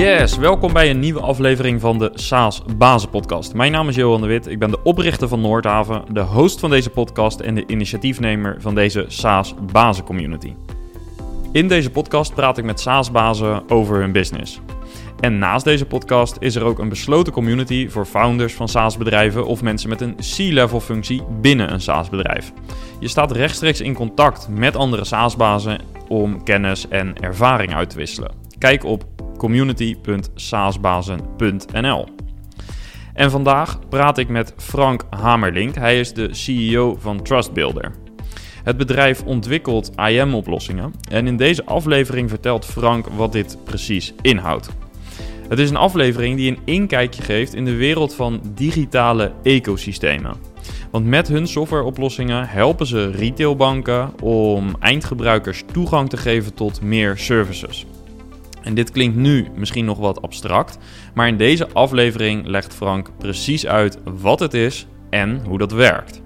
Yes, welkom bij een nieuwe aflevering van de SaaS Bazen Podcast. Mijn naam is Johan de Wit, ik ben de oprichter van Noordhaven, de host van deze podcast en de initiatiefnemer van deze SaaS Bazen Community. In deze podcast praat ik met SaaS-bazen over hun business. En naast deze podcast is er ook een besloten community voor founders van SaaS-bedrijven of mensen met een C-level functie binnen een SaaS-bedrijf. Je staat rechtstreeks in contact met andere SaaS-bazen om kennis en ervaring uit te wisselen. Kijk op community.saasbazen.nl. En vandaag praat ik met Frank Hamerlink. Hij is de CEO van Trustbuilder. Het bedrijf ontwikkelt IM-oplossingen en in deze aflevering vertelt Frank wat dit precies inhoudt. Het is een aflevering die een inkijkje geeft in de wereld van digitale ecosystemen. Want met hun softwareoplossingen helpen ze retailbanken om eindgebruikers toegang te geven tot meer services. En dit klinkt nu misschien nog wat abstract, maar in deze aflevering legt Frank precies uit wat het is en hoe dat werkt.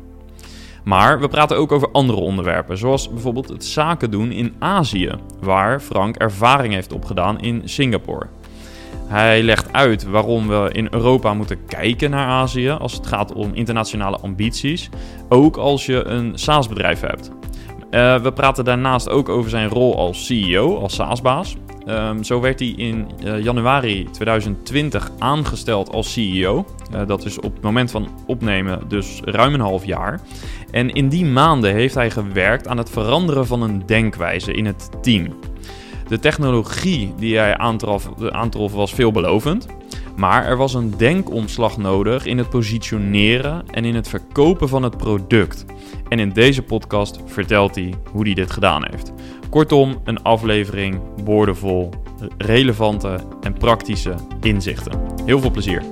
Maar we praten ook over andere onderwerpen, zoals bijvoorbeeld het zaken doen in Azië, waar Frank ervaring heeft opgedaan in Singapore. Hij legt uit waarom we in Europa moeten kijken naar Azië als het gaat om internationale ambities, ook als je een SaaS-bedrijf hebt. Uh, we praten daarnaast ook over zijn rol als CEO, als SaaS-baas. Um, zo werd hij in uh, januari 2020 aangesteld als CEO. Eh, dat is op het moment van opnemen dus ruim een half jaar. En in die maanden heeft hij gewerkt aan het veranderen van een denkwijze in het team. De technologie die hij aantrof, aantrof was veelbelovend. Maar er was een denkomslag nodig in het positioneren en in het verkopen van het product. En in deze podcast vertelt hij hoe hij dit gedaan heeft. Kortom, een aflevering boordevol relevante en praktische inzichten. Heel veel plezier.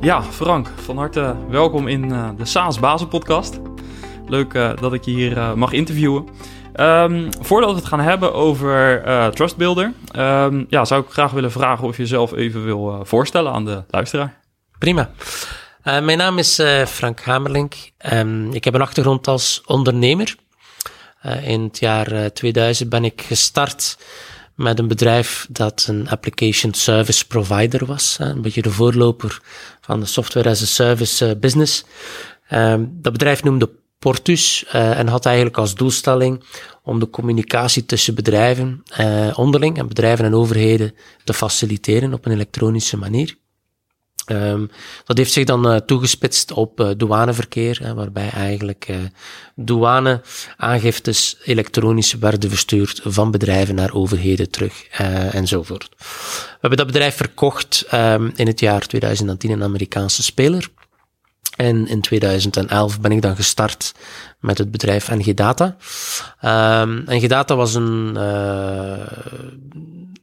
Ja, Frank, van harte welkom in uh, de SaaS Bazen podcast. Leuk uh, dat ik je hier uh, mag interviewen. Um, voordat we het gaan hebben over Trustbuilder, um, ja, zou ik graag willen vragen of je jezelf even wil voorstellen aan de luisteraar. Prima. Uh, mijn naam is uh, Frank Hamerlink. Um, ik heb een achtergrond als ondernemer. Uh, in het jaar 2000 ben ik gestart met een bedrijf dat een application service provider was. een beetje de voorloper van de software as a service business. Um, dat bedrijf noemde Portus en had eigenlijk als doelstelling om de communicatie tussen bedrijven onderling en bedrijven en overheden te faciliteren op een elektronische manier. Um, dat heeft zich dan uh, toegespitst op uh, douaneverkeer, hè, waarbij eigenlijk uh, douaneaangiftes elektronisch werden verstuurd van bedrijven naar overheden terug enzovoort. We hebben dat bedrijf verkocht um, in het jaar 2010 een Amerikaanse speler. En in 2011 ben ik dan gestart met het bedrijf NG Data. Um, NG Data was een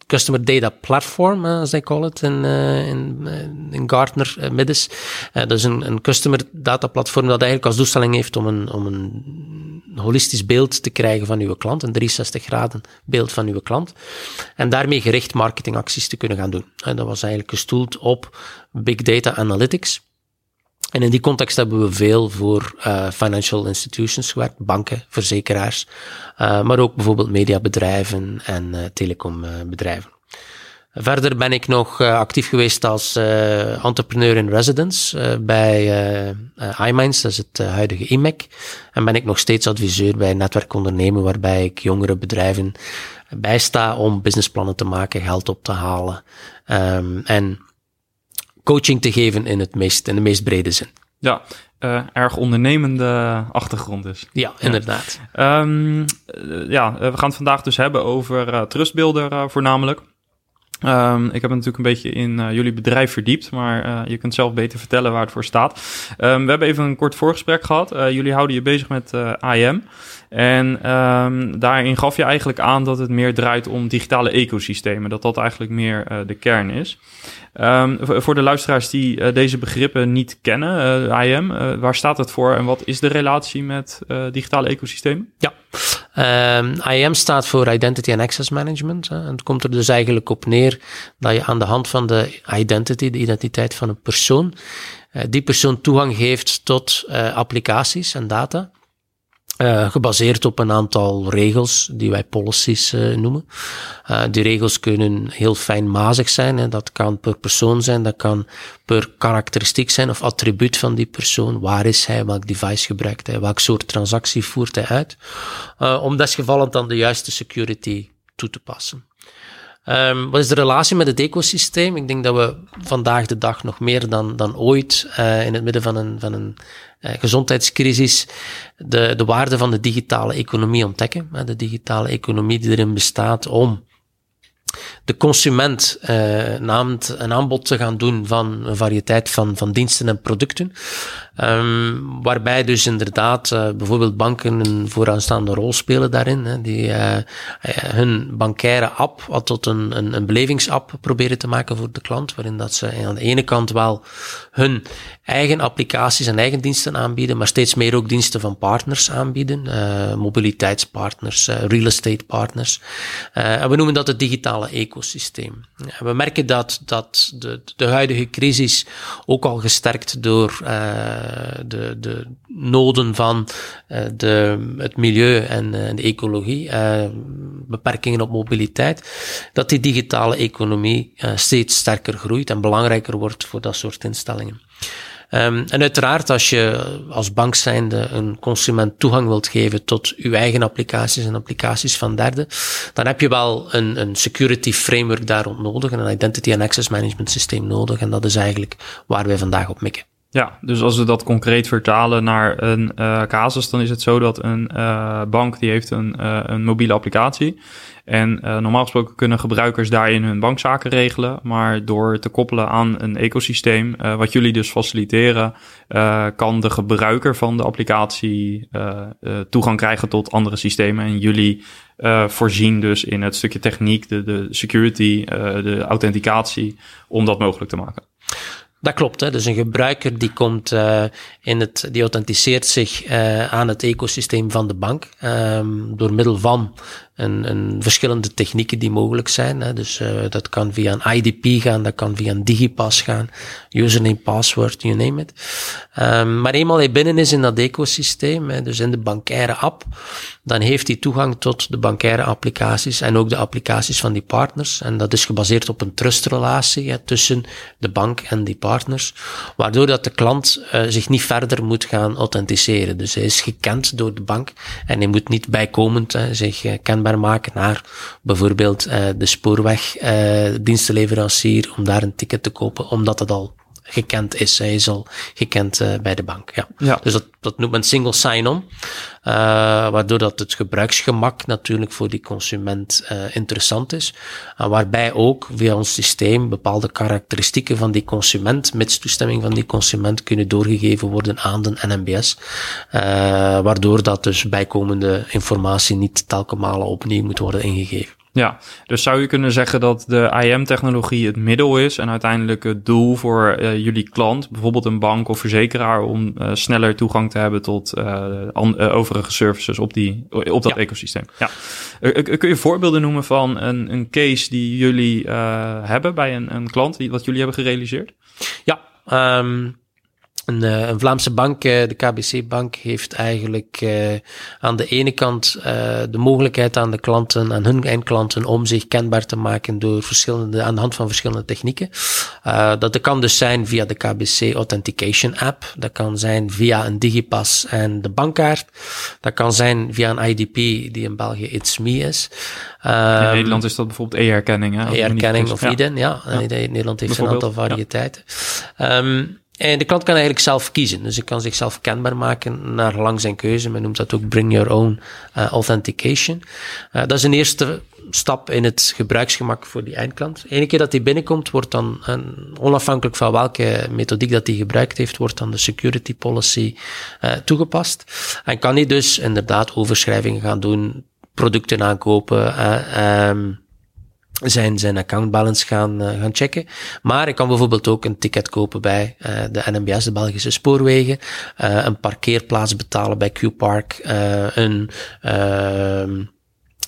Customer Data Platform, as they call it in, uh, in, uh, in Gartner middes. dat is een, een customer data platform dat eigenlijk als doelstelling heeft om een, om een holistisch beeld te krijgen van uw klant, een 360 graden beeld van uw klant. En daarmee gericht marketingacties te kunnen gaan doen. dat was eigenlijk gestoeld op big data analytics. En in die context hebben we veel voor uh, financial institutions gewerkt, banken, verzekeraars, uh, maar ook bijvoorbeeld mediabedrijven en uh, telecombedrijven. Verder ben ik nog actief geweest als entrepreneur in residence bij iMinds, dat is het huidige IMEC. En ben ik nog steeds adviseur bij netwerkondernemen, waarbij ik jongere bedrijven bijsta om businessplannen te maken, geld op te halen. Um, en coaching te geven in, het meest, in de meest brede zin. Ja, uh, erg ondernemende achtergrond dus. Ja, inderdaad. Ja, um, ja we gaan het vandaag dus hebben over uh, trustbeelden voornamelijk. Um, ik heb natuurlijk een beetje in uh, jullie bedrijf verdiept, maar uh, je kunt zelf beter vertellen waar het voor staat. Um, we hebben even een kort voorgesprek gehad. Uh, jullie houden je bezig met IM. En um, daarin gaf je eigenlijk aan dat het meer draait om digitale ecosystemen. Dat dat eigenlijk meer de kern is. voor de luisteraars die deze begrippen niet kennen, IM, waar staat het voor en wat is de relatie met digitale ecosystemen? Ja. Um, IAM staat voor Identity and Access Management. En het komt er dus eigenlijk op neer dat je aan de hand van de identity, de identiteit van een persoon, uh, die persoon toegang geeft tot uh, applicaties en data. Uh, gebaseerd op een aantal regels die wij policies uh, noemen. Uh, die regels kunnen heel fijnmazig zijn. en Dat kan per persoon zijn, dat kan per karakteristiek zijn of attribuut van die persoon. Waar is hij, welk device gebruikt hij, welk soort transactie voert hij uit. om desgevallend dan de juiste security toe te passen. Um, wat is de relatie met het ecosysteem? Ik denk dat we vandaag de dag nog meer dan, dan ooit uh, in het midden van een, van een uh, gezondheidscrisis de, de waarde van de digitale economie ontdekken. De digitale economie die erin bestaat om de consument uh, namend een aanbod te gaan doen van een variëteit van, van diensten en producten. Um, waarbij dus inderdaad uh, bijvoorbeeld banken een vooraanstaande rol spelen daarin. Hè, die uh, hun bankaire app wat tot een, een, een belevingsapp proberen te maken voor de klant. Waarin dat ze aan de ene kant wel hun eigen applicaties en eigen diensten aanbieden, maar steeds meer ook diensten van partners aanbieden. Mobiliteitspartners, real estate partners. en we noemen dat het digitale ecosysteem. We merken dat, dat de, de huidige crisis ook al gesterkt door eh, de, de noden van uh, de, het milieu en uh, de ecologie, beperkingen op mobiliteit, dat die digitale economie steeds sterker groeit en belangrijker wordt voor dat soort instellingen. Um, en uiteraard, als je als bank zijnde een consument toegang wilt geven tot uw eigen applicaties en applicaties van derden, dan heb je wel een, een security framework daar rond nodig en een identity and access management systeem nodig. En dat is eigenlijk waar wij vandaag op mikken. Ja, dus als we dat concreet vertalen naar een uh, casus, dan is het zo dat een uh, bank die heeft een, uh, een mobiele applicatie. En normaal gesproken kunnen gebruikers daarin hun bankzaken regelen. Maar door te koppelen aan een ecosysteem, wat jullie dus faciliteren, kan de gebruiker van de applicatie toegang krijgen tot andere systemen. En jullie voorzien dus in het stukje techniek, de, de security, de authenticatie, om dat mogelijk te maken. Dat klopt. Hè. Dus een gebruiker die komt uh, in het, die authenticeert zich uh, aan het ecosysteem van de bank um, door middel van een, een verschillende technieken die mogelijk zijn. Hè. Dus uh, dat kan via een IDP gaan, dat kan via een digipass gaan, username, password, you name it. Um, maar eenmaal hij binnen is in dat ecosysteem, hè, dus in de bankaire app, dan heeft hij toegang tot de bankaire applicaties en ook de applicaties van die partners. En dat is gebaseerd op een trustrelatie hè, tussen de bank en die partners, waardoor dat de klant uh, zich niet verder moet gaan authenticeren. Dus hij is gekend door de bank en hij moet niet bijkomend hè, zich uh, kenbaar maken naar bijvoorbeeld de spoorweg dienstenleverancier om daar een ticket te kopen, omdat het al gekend is. Hij is al gekend uh, bij de bank. Ja. ja. Dus dat, dat noemt men single sign-on, uh, waardoor dat het gebruiksgemak natuurlijk voor die consument uh, interessant is. En waarbij ook via ons systeem bepaalde karakteristieken van die consument, mits toestemming van die consument, kunnen doorgegeven worden aan de NMBS. waardoor dat dus bijkomende informatie niet telkens opnieuw moet worden ingegeven. Ja, dus zou je kunnen zeggen dat de IM-technologie het middel is en uiteindelijk het doel voor uh, jullie klant, bijvoorbeeld een bank of verzekeraar, om uh, sneller toegang te hebben tot uh, overige services op, die, op dat ja. ecosysteem? Ja. kun je voorbeelden noemen van een, een case die jullie hebben bij een, een klant, die, wat jullie hebben gerealiseerd? Ja, um, een, uh, een, Vlaamse bank, uh, de KBC-bank, heeft eigenlijk uh, aan de ene kant de mogelijkheid aan de klanten, aan hun eindklanten, om zich kenbaar te maken door verschillende, aan de hand van verschillende technieken. dat kan dus zijn via de KBC Authentication App. Dat kan zijn via een digipas en de bankkaart. Dat kan zijn via een IDP die in België It's Me is. in Nederland is dat bijvoorbeeld e-herkenning. E-herkenning of IDEN, ja. ja. Nederland heeft een aantal variëteiten. Ja. Um, en de klant kan eigenlijk zelf kiezen. Dus hij kan zichzelf kenbaar maken naar lang zijn keuze. Men noemt dat ook bring your own uh, authentication. Uh, dat is een eerste stap in het gebruiksgemak voor die eindklant. Eén keer dat hij binnenkomt, wordt dan, onafhankelijk van welke methodiek dat hij gebruikt heeft, wordt dan de security policy toegepast. En kan hij dus inderdaad overschrijvingen gaan doen, producten aankopen, um, zijn, zijn accountbalance gaan, uh, gaan checken. Maar ik kan bijvoorbeeld ook een ticket kopen bij uh, de NMBS, de Belgische Spoorwegen, uh, een parkeerplaats betalen bij Q-Park, een ehm,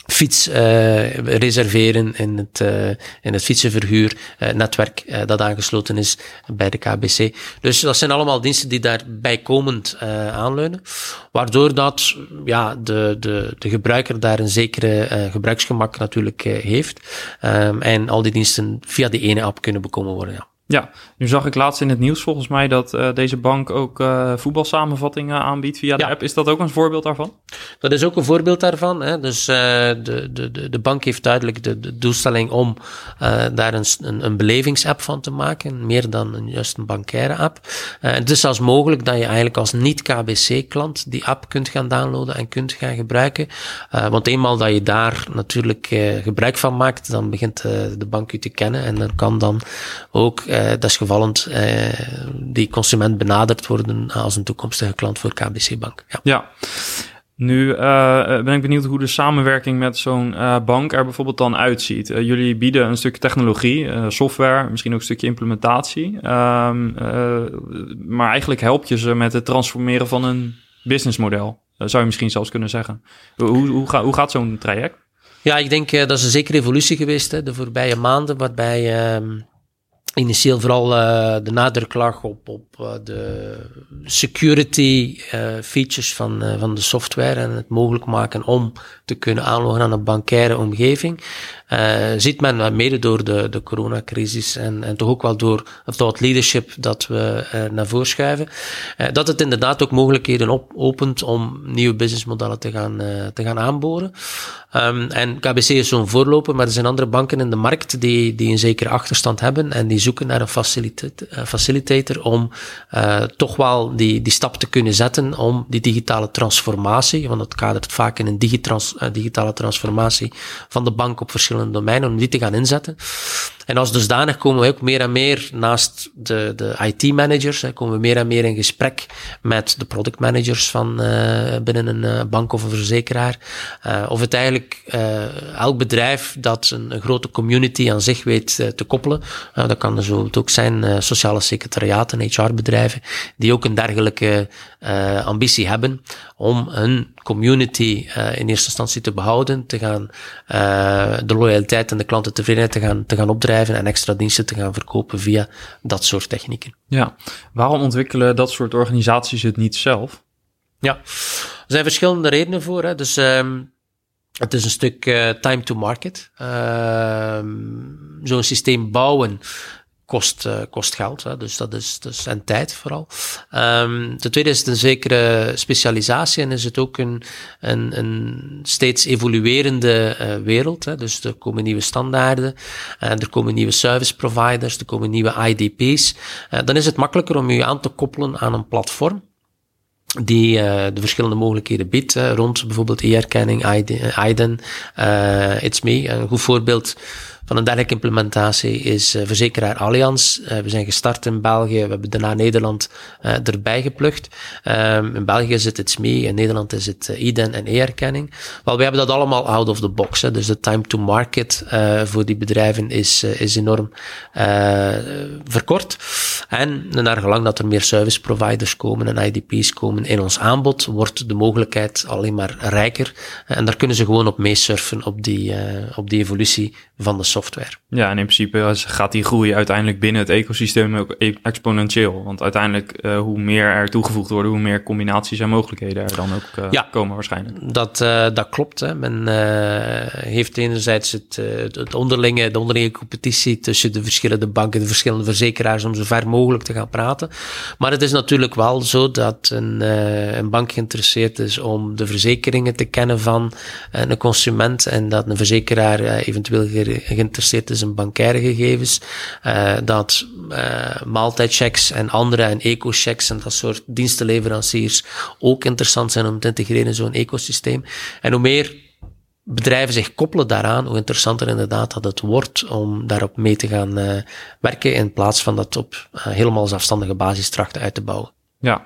fiets uh, reserveren in het, uh, in het fietsenverhuurnetwerk uh, dat aangesloten is bij de KBC. Dus dat zijn allemaal diensten die daar bijkomend aanleunen, waardoor dat ja, de, de, de gebruiker daar een zekere gebruiksgemak natuurlijk heeft um, en al die diensten via die ene app kunnen bekomen worden. Ja. Ja, nu zag ik laatst in het nieuws volgens mij dat uh, deze bank ook uh, voetbalsamenvattingen aanbiedt via de app. Is dat ook een voorbeeld daarvan? Dat is ook een voorbeeld daarvan. Hè. Dus uh, de, de, de bank heeft duidelijk de, de doelstelling om daar een, een, een belevingsapp van te maken, meer dan een, juist een bankaire app. het is zelfs mogelijk dat je eigenlijk als niet-KBC-klant die app kunt gaan downloaden en kunt gaan gebruiken. want eenmaal dat je daar natuurlijk gebruik van maakt, dan begint de bank u te kennen en dan kan dan ook uh, desgevallend uh, die consument benaderd worden als een toekomstige klant voor KBC Bank. Ja. ja. Nu uh, ben ik benieuwd hoe de samenwerking met zo'n bank er bijvoorbeeld dan uitziet. Jullie bieden een stukje technologie, software, misschien ook een stukje implementatie. Ehm, maar eigenlijk help je ze met het transformeren van een businessmodel. zou je misschien zelfs kunnen zeggen. Hoe, hoe, ga, hoe gaat zo'n traject? Ja, ik denk dat is een zekere evolutie geweest hè, de voorbije maanden, waarbij ehm, initieel vooral uh, de nadruk lag op, op uh, de security uh, features van, van de software en het mogelijk maken om te kunnen aanloggen aan een bankaire omgeving. Ziet men mede door de, de coronacrisis en, en toch ook wel door het thought leadership dat we naar voren schuiven, dat het inderdaad ook mogelijkheden op, opent om nieuwe businessmodellen te gaan, te gaan aanboren. Um, en KBC is zo'n voorloper, maar er zijn andere banken in de markt die, die een zekere achterstand hebben en die zoeken naar een facilitator, om toch wel die, die stap te kunnen zetten om die digitale transformatie, want het kadert vaak in een digitale transformatie van de bank op verschillende domeinen, om die te gaan inzetten. En als dusdanig komen we ook meer en meer naast de, de IT-managers, komen we meer en meer in gesprek met de product-managers van uh, binnen een uh, bank of een verzekeraar. Uh, of het eigenlijk elk bedrijf dat een, grote community aan zich weet te koppelen. dat kan dus ook zijn sociale secretariaten, HR-bedrijven, die ook een dergelijke ambitie hebben om een community in eerste instantie te behouden, te gaan de loyaliteit en de klantentevredenheid te gaan, te gaan opdrijven en extra diensten te gaan verkopen via dat soort technieken. Ja, waarom ontwikkelen dat soort organisaties het niet zelf? Ja, er zijn verschillende redenen voor. Hè. Dus um, het is een stuk uh, time to market. Uh, Zo'n systeem bouwen kost, uh, kost geld. Hè. Dus dat is, dus, en tijd vooral. Um, ten tweede is het een zekere specialisatie en is het ook een, een, een steeds evoluerende uh, wereld. Hè. Dus er komen nieuwe standaarden, en er komen nieuwe service providers, er komen nieuwe IDP's. Dan is het makkelijker om je aan te koppelen aan een platform die uh, de verschillende mogelijkheden biedt, rond bijvoorbeeld e-erkenning, IDEN, uh, It's Me. Een goed voorbeeld van een dergelijke implementatie is uh, verzekeraar Allianz. We zijn gestart in België, we hebben daarna Nederland erbij geplukt. Um, in België zit het SME, in Nederland is het IDEN en e-erkenning. Wel, we hebben dat allemaal out of the box. Hè. Dus de time to market voor die bedrijven is, is enorm verkort. En naar gelang dat er meer service providers komen en IDP's komen in ons aanbod, wordt de mogelijkheid alleen maar rijker. En daar kunnen ze gewoon op meesurfen op die, op die evolutie van de software. Ja, en in principe gaat die groei uiteindelijk binnen het ecosysteem ook e- exponentieel. Want uiteindelijk, uh, hoe meer er toegevoegd worden, hoe meer combinaties en mogelijkheden er dan ook uh, ja, komen waarschijnlijk. Dat, dat klopt. Hè. Men heeft enerzijds het, het onderlinge, de onderlinge competitie tussen de verschillende banken, de verschillende verzekeraars, om zo ver mogelijk te gaan praten. Maar het is natuurlijk wel zo dat een, een bank geïnteresseerd is om de verzekeringen te kennen van een consument en dat een verzekeraar eventueel geïnteresseerd is in bankaire gegevens, dat maaltijdchecks en andere en eco-checks en dat soort dienstenleveranciers ook interessant zijn om te integreren in zo'n ecosysteem. En hoe meer bedrijven zich koppelen daaraan, hoe interessanter inderdaad dat het wordt om daarop mee te gaan uh, werken in plaats van dat op helemaal zelfstandige basis trachten uit te bouwen. Ja,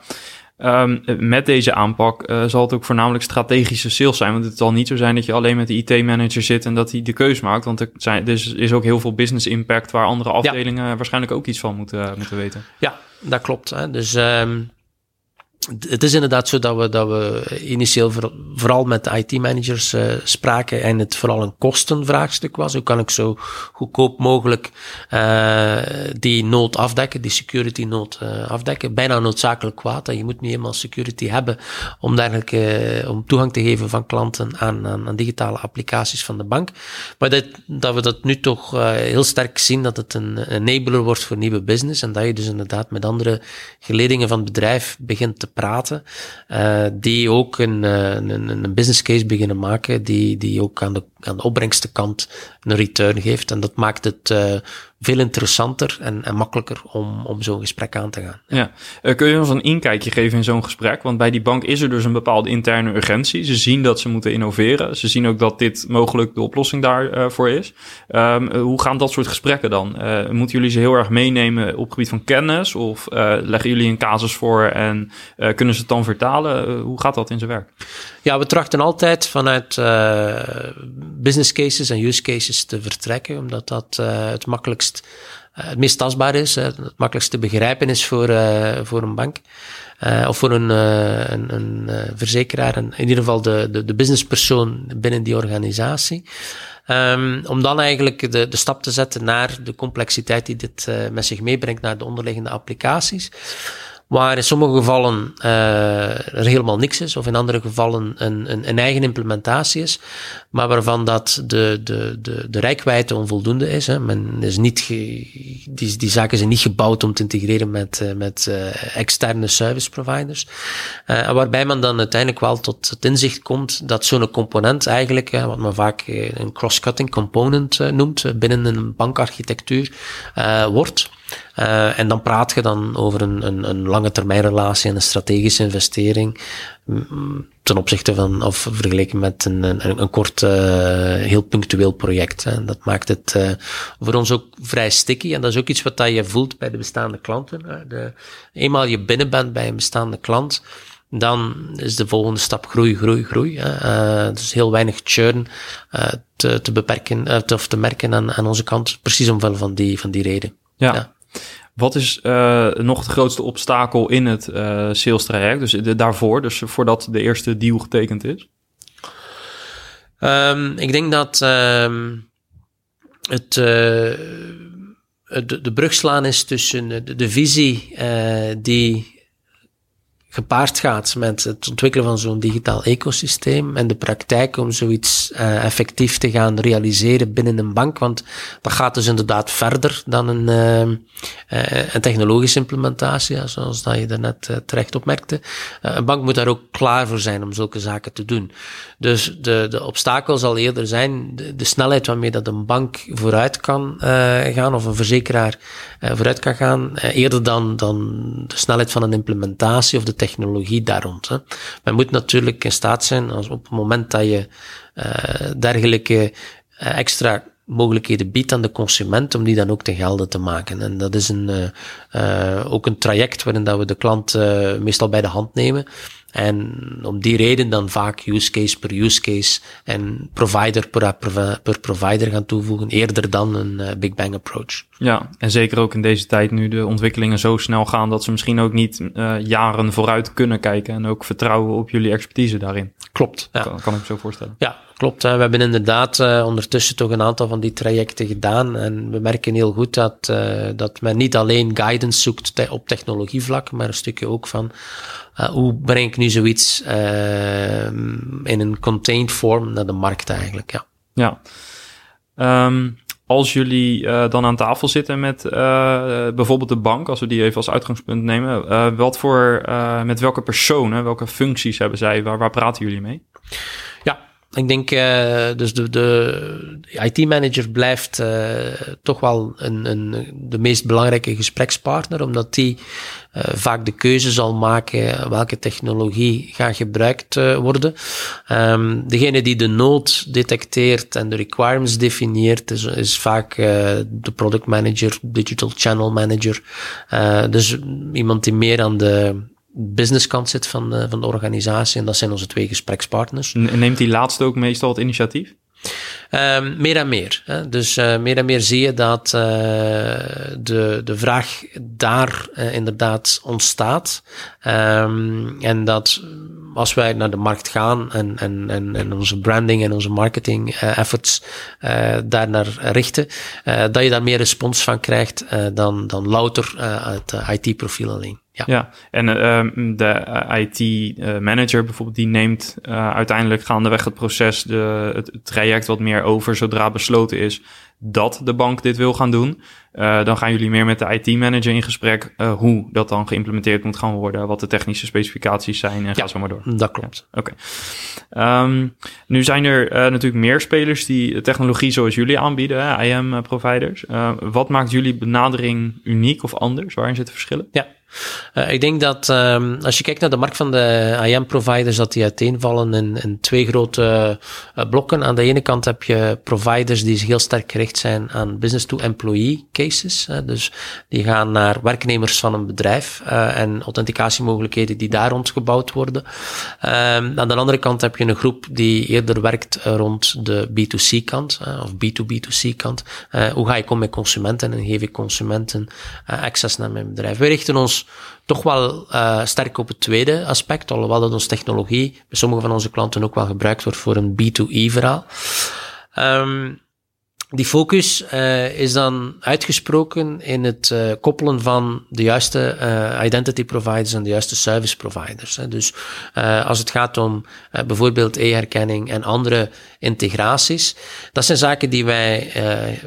Um, met deze aanpak uh, zal het ook voornamelijk strategische sales zijn. Want het zal niet zo zijn dat je alleen met de IT-manager zit en dat hij de keus maakt. Want er, zijn, er is ook heel veel business impact waar andere afdelingen waarschijnlijk ook iets van moeten, moeten weten. Ja, dat klopt. Hè. Dus um, het is inderdaad zo dat we, dat we initieel vooral met IT-managers uh, spraken en het vooral een kostenvraagstuk was. Hoe kan ik zo goedkoop mogelijk uh, die nood afdekken, die security nood uh, afdekken? Bijna noodzakelijk kwaad. En je moet niet eenmaal security hebben om dergelijke, om toegang te geven van klanten aan, aan, aan, digitale applicaties van de bank. Maar dat, dat we dat nu toch heel sterk zien dat het een enabler wordt voor nieuwe business en dat je dus inderdaad met andere geledingen van het bedrijf begint te praten, uh, die ook een, eh, een, een, business case beginnen maken, die, die ook aan de, aan de opbrengstenkant een return geeft. En dat maakt het uh, veel interessanter en, en makkelijker om, om zo'n gesprek aan te gaan. Ja, uh, kun je ons een inkijkje geven in zo'n gesprek? Want bij die bank is er dus een bepaalde interne urgentie. Ze zien dat ze moeten innoveren. Ze zien ook dat dit mogelijk de oplossing daarvoor uh, is. Um, hoe gaan dat soort gesprekken dan? moeten jullie ze heel erg meenemen op het gebied van kennis? Of leggen jullie een casus voor en kunnen ze het dan vertalen? hoe gaat dat in zijn werk? Ja, we trachten altijd vanuit business cases en use cases te vertrekken, omdat dat het makkelijkst eh, het meest tastbaar is, het makkelijkst te begrijpen is voor, uh, voor een bank. Of voor een, een, een verzekeraar, in ieder geval de, de, de businesspersoon binnen die organisatie. Um, om dan eigenlijk de, de stap te zetten naar de complexiteit die dit met zich meebrengt naar de onderliggende applicaties waar in sommige gevallen uh, er helemaal niks is, of in andere gevallen een, een, een, eigen implementatie is, maar waarvan dat de, de, de, de rijkwijde onvoldoende is. Hè. Men is niet ge, die, die zaken zijn niet gebouwd om te integreren met, uh, met uh, externe service providers. waarbij men dan uiteindelijk wel tot het inzicht komt dat zo'n component eigenlijk, wat men vaak een cross-cutting component noemt, binnen een bankarchitectuur wordt. Uh, en dan praat je dan over een, een, een lange termijn relatie en een strategische investering mm, ten opzichte van, of vergeleken met een, een, een kort, uh, heel punctueel project. Hè. Dat maakt het uh, voor ons ook vrij sticky en dat is ook iets wat dat je voelt bij de bestaande klanten. Hè. De, eenmaal je binnen bent bij een bestaande klant, dan is de volgende stap groei, groei, groei. Hè. Uh, dus heel weinig churn uh, te, te beperken, uh, te, of te merken aan, aan onze kant, precies omwille van die, van die reden. Ja. ja. Wat is uh, nog het grootste obstakel in het uh, sales traject? Dus daarvoor, dus voordat de eerste deal getekend is? Um, ik denk dat um, het, de, de brug slaan is tussen de, de visie die gepaard gaat met het ontwikkelen van zo'n digitaal ecosysteem en de praktijk om zoiets uh, effectief te gaan realiseren binnen een bank. Want dat gaat dus inderdaad verder dan een, uh, een technologische implementatie, zoals dat je daarnet uh, terecht opmerkte. een bank moet daar ook klaar voor zijn om zulke zaken te doen. Dus de, de obstakel zal eerder zijn de, de snelheid waarmee dat een bank vooruit kan gaan of een verzekeraar vooruit kan gaan, eerder dan, dan de snelheid van een implementatie of de technologie daar rond. Hè. Men moet natuurlijk in staat zijn, als op het moment dat je uh, dergelijke uh, extra mogelijkheden biedt aan de consument om die dan ook ten gelde te maken. En dat is een, uh, ook een traject waarin dat we de klant meestal bij de hand nemen. En om die reden dan vaak use case per use case en provider per, per provider gaan toevoegen, eerder dan een uh, Big Bang approach. Ja, en zeker ook in deze tijd nu de ontwikkelingen zo snel gaan dat ze misschien ook niet uh, jaren vooruit kunnen kijken en ook vertrouwen op jullie expertise daarin. Klopt. Ja. Kan, kan ik me zo voorstellen. Ja, klopt. Hè. We hebben inderdaad uh, ondertussen toch een aantal van die trajecten gedaan en we merken heel goed dat, dat men niet alleen guidance zoekt te op technologievlak, maar een stukje ook van uh, hoe breng ik nu zoiets uh, in een contained vorm naar de markt eigenlijk? Ja. ja. Um, als jullie uh, dan aan tafel zitten met bijvoorbeeld de bank, als we die even als uitgangspunt nemen, wat voor, met welke personen, welke functies hebben zij? Waar, waar praten jullie mee? Ik denk, uh, dus de, de, IT-manager blijft uh, toch wel een, een, de meest belangrijke gesprekspartner, omdat die uh, vaak de keuze zal maken welke technologie gaat gebruikt worden. Um, degene die de nood detecteert en de requirements definieert, is, is vaak de product manager, digital channel manager. dus iemand die meer aan de businesskant zit van de, van de organisatie. En dat zijn onze twee gesprekspartners. Neemt die laatste ook meestal het initiatief? Um, meer en meer. Hè. Dus uh, meer en meer zie je dat uh, de, de vraag daar uh, inderdaad ontstaat. Um, en dat als wij naar de markt gaan en, en, en, en onze branding en onze marketing efforts daar naar richten, dat je daar meer respons van krijgt dan, dan louter het IT-profiel alleen. Ja, ja. en uh, de IT-manager uh, bijvoorbeeld, die neemt uh, uiteindelijk gaandeweg het proces, de, het traject wat meer over zodra besloten is dat de bank dit wil gaan doen. Uh, dan gaan jullie meer met de IT-manager in gesprek hoe dat dan geïmplementeerd moet gaan worden, wat de technische specificaties zijn en ja, ga zo maar door. Dat klopt. Ja, Oké. Okay. Um, nu zijn er natuurlijk meer spelers die technologie zoals jullie aanbieden, IM-providers. wat maakt jullie benadering uniek of anders? Waarin zitten verschillen? Ja. Uh, ik denk dat um, als je kijkt naar de markt van de IM-providers, dat die uiteenvallen in, in twee grote uh, blokken. Aan de ene kant heb je providers die heel sterk gericht zijn aan business-to-employee cases. Dus die gaan naar werknemers van een bedrijf en authenticatiemogelijkheden die daar rond gebouwd worden. Um, aan de andere kant heb je een groep die eerder werkt rond de B2C-kant of B2B2C-kant. hoe ga ik om met consumenten en geef ik consumenten access naar mijn bedrijf? We richten ons toch wel uh, sterk op het tweede aspect, alhoewel dat onze technologie bij sommige van onze klanten ook wel gebruikt wordt voor een B2E-verhaal. Um, die focus uh, is dan uitgesproken in het uh, koppelen van de juiste uh, identity providers en de juiste service providers. Hè. Dus als het gaat om bijvoorbeeld e-herkenning en andere integraties, dat zijn zaken die wij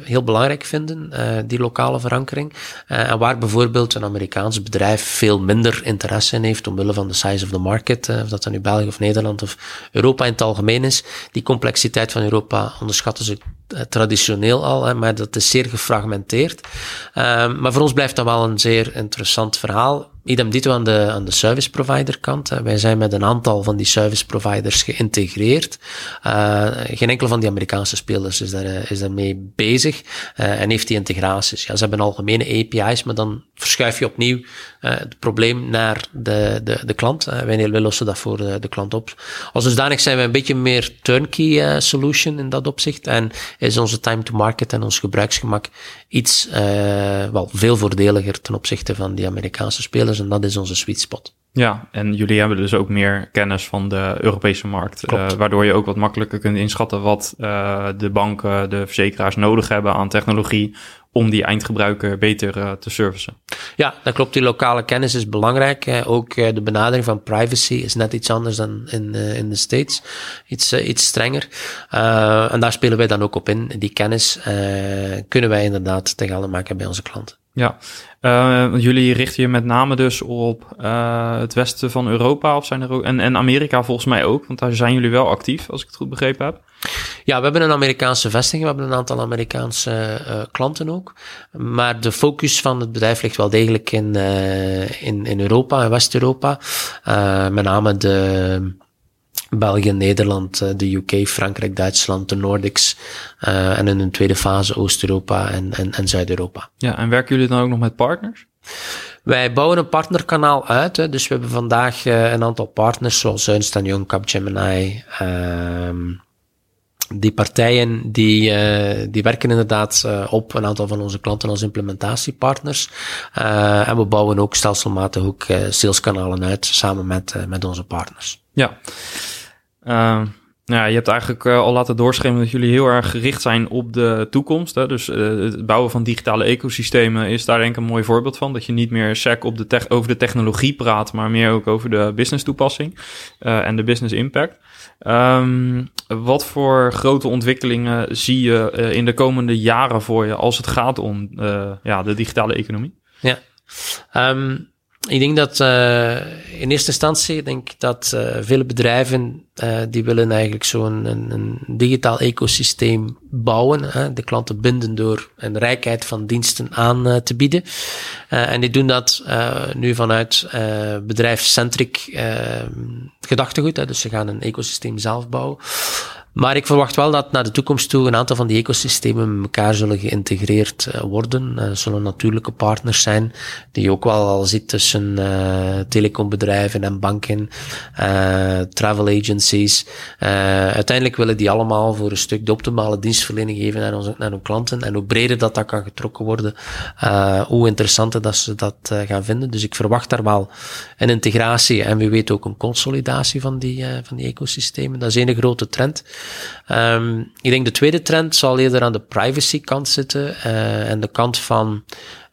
heel belangrijk vinden, die lokale verankering. en waar bijvoorbeeld een Amerikaans bedrijf veel minder interesse in heeft, omwille van de size of the market, of dat dan nu België of Nederland of Europa in het algemeen is. Die complexiteit van Europa onderschatten ze traditioneel al, hè, maar dat is zeer gefragmenteerd. Um, maar voor ons blijft dat wel een zeer interessant verhaal. Idem dito aan de, aan de service provider kant. Wij zijn met een aantal van die service providers geïntegreerd. Uh, geen enkel van die Amerikaanse spelers is, daar, is daarmee bezig uh, en heeft die integraties. Ja, ze hebben algemene API's, maar dan verschuif je opnieuw het probleem naar de, de, de klant. wij, wij lossen dat voor de, de klant op. Als dusdanig zijn we een beetje meer turnkey solution in dat opzicht en is onze time to market en ons gebruiksgemak iets, wel veel voordeliger ten opzichte van die Amerikaanse spelers en dat is onze sweet spot. Ja, en jullie hebben dus ook meer kennis van de Europese markt, uh, waardoor je ook wat makkelijker kunt inschatten wat uh, de banken, de verzekeraars nodig hebben aan technologie om die eindgebruiker beter uh, te servicen. Ja, dat klopt. Die lokale kennis is belangrijk. Ook de benadering van privacy is net iets anders dan in, in de States. Iets, iets strenger. en daar spelen wij dan ook op in. Die kennis kunnen wij inderdaad te maken bij onze klanten. Ja, uh, jullie richten je met name dus op uh, het westen van Europa of zijn er ook, en, en Amerika volgens mij ook, want daar zijn jullie wel actief, als ik het goed begrepen heb. Ja, we hebben een Amerikaanse vestiging, we hebben een aantal Amerikaanse uh, klanten ook, maar de focus van het bedrijf ligt wel degelijk in, in, in Europa, in West-Europa, met name de België, Nederland, eh, de UK, Frankrijk, Duitsland, de Nordics. Uh, en in een tweede fase Oost-Europa en, en, en Zuid-Europa. Ja, en werken jullie dan ook nog met partners? Wij bouwen een partnerkanaal uit. Hè, dus we hebben vandaag uh, een aantal partners zoals Ernst Young, Capgemini. Uh, die partijen die, uh, die werken inderdaad uh, op een aantal van onze klanten als implementatiepartners. En we bouwen ook stelselmatig ook saleskanalen uit samen met, met onze partners. Ja. Uh, ja, je hebt eigenlijk uh, al laten doorschemeren dat jullie heel erg gericht zijn op de toekomst. Hè? Dus uh, het bouwen van digitale ecosystemen is daar denk ik een mooi voorbeeld van. Dat je niet meer sec op de tech over de technologie praat, maar meer ook over de business toepassing uh, en de business impact. Um, wat voor grote ontwikkelingen zie je in de komende jaren voor je als het gaat om ja, de digitale economie? Ja. Um, ik denk dat uh, in eerste instantie denk dat uh, vele bedrijven uh, die willen eigenlijk zo'n een, een, digitaal ecosysteem bouwen, hè, de klanten binden door een rijkheid van diensten aan te bieden. en die doen dat nu vanuit bedrijfscentric gedachtegoed, hè, dus ze gaan een ecosysteem zelf bouwen. Maar ik verwacht wel dat naar de toekomst toe een aantal van die ecosystemen met elkaar zullen geïntegreerd uh, worden. Uh, zullen natuurlijke partners zijn, die ook wel al ziet tussen uh, telecombedrijven en banken, travel agencies. uiteindelijk willen die allemaal voor een stuk de optimale dienstverlening geven naar, onze, naar hun klanten. En hoe breder dat, dat kan getrokken worden, hoe interessanter dat ze dat gaan vinden. Dus ik verwacht daar wel een integratie en wie weet ook een consolidatie van die, van die ecosystemen. Dat is een grote trend. Um, ik denk de tweede trend zal eerder aan de privacy kant zitten uh, en de kant van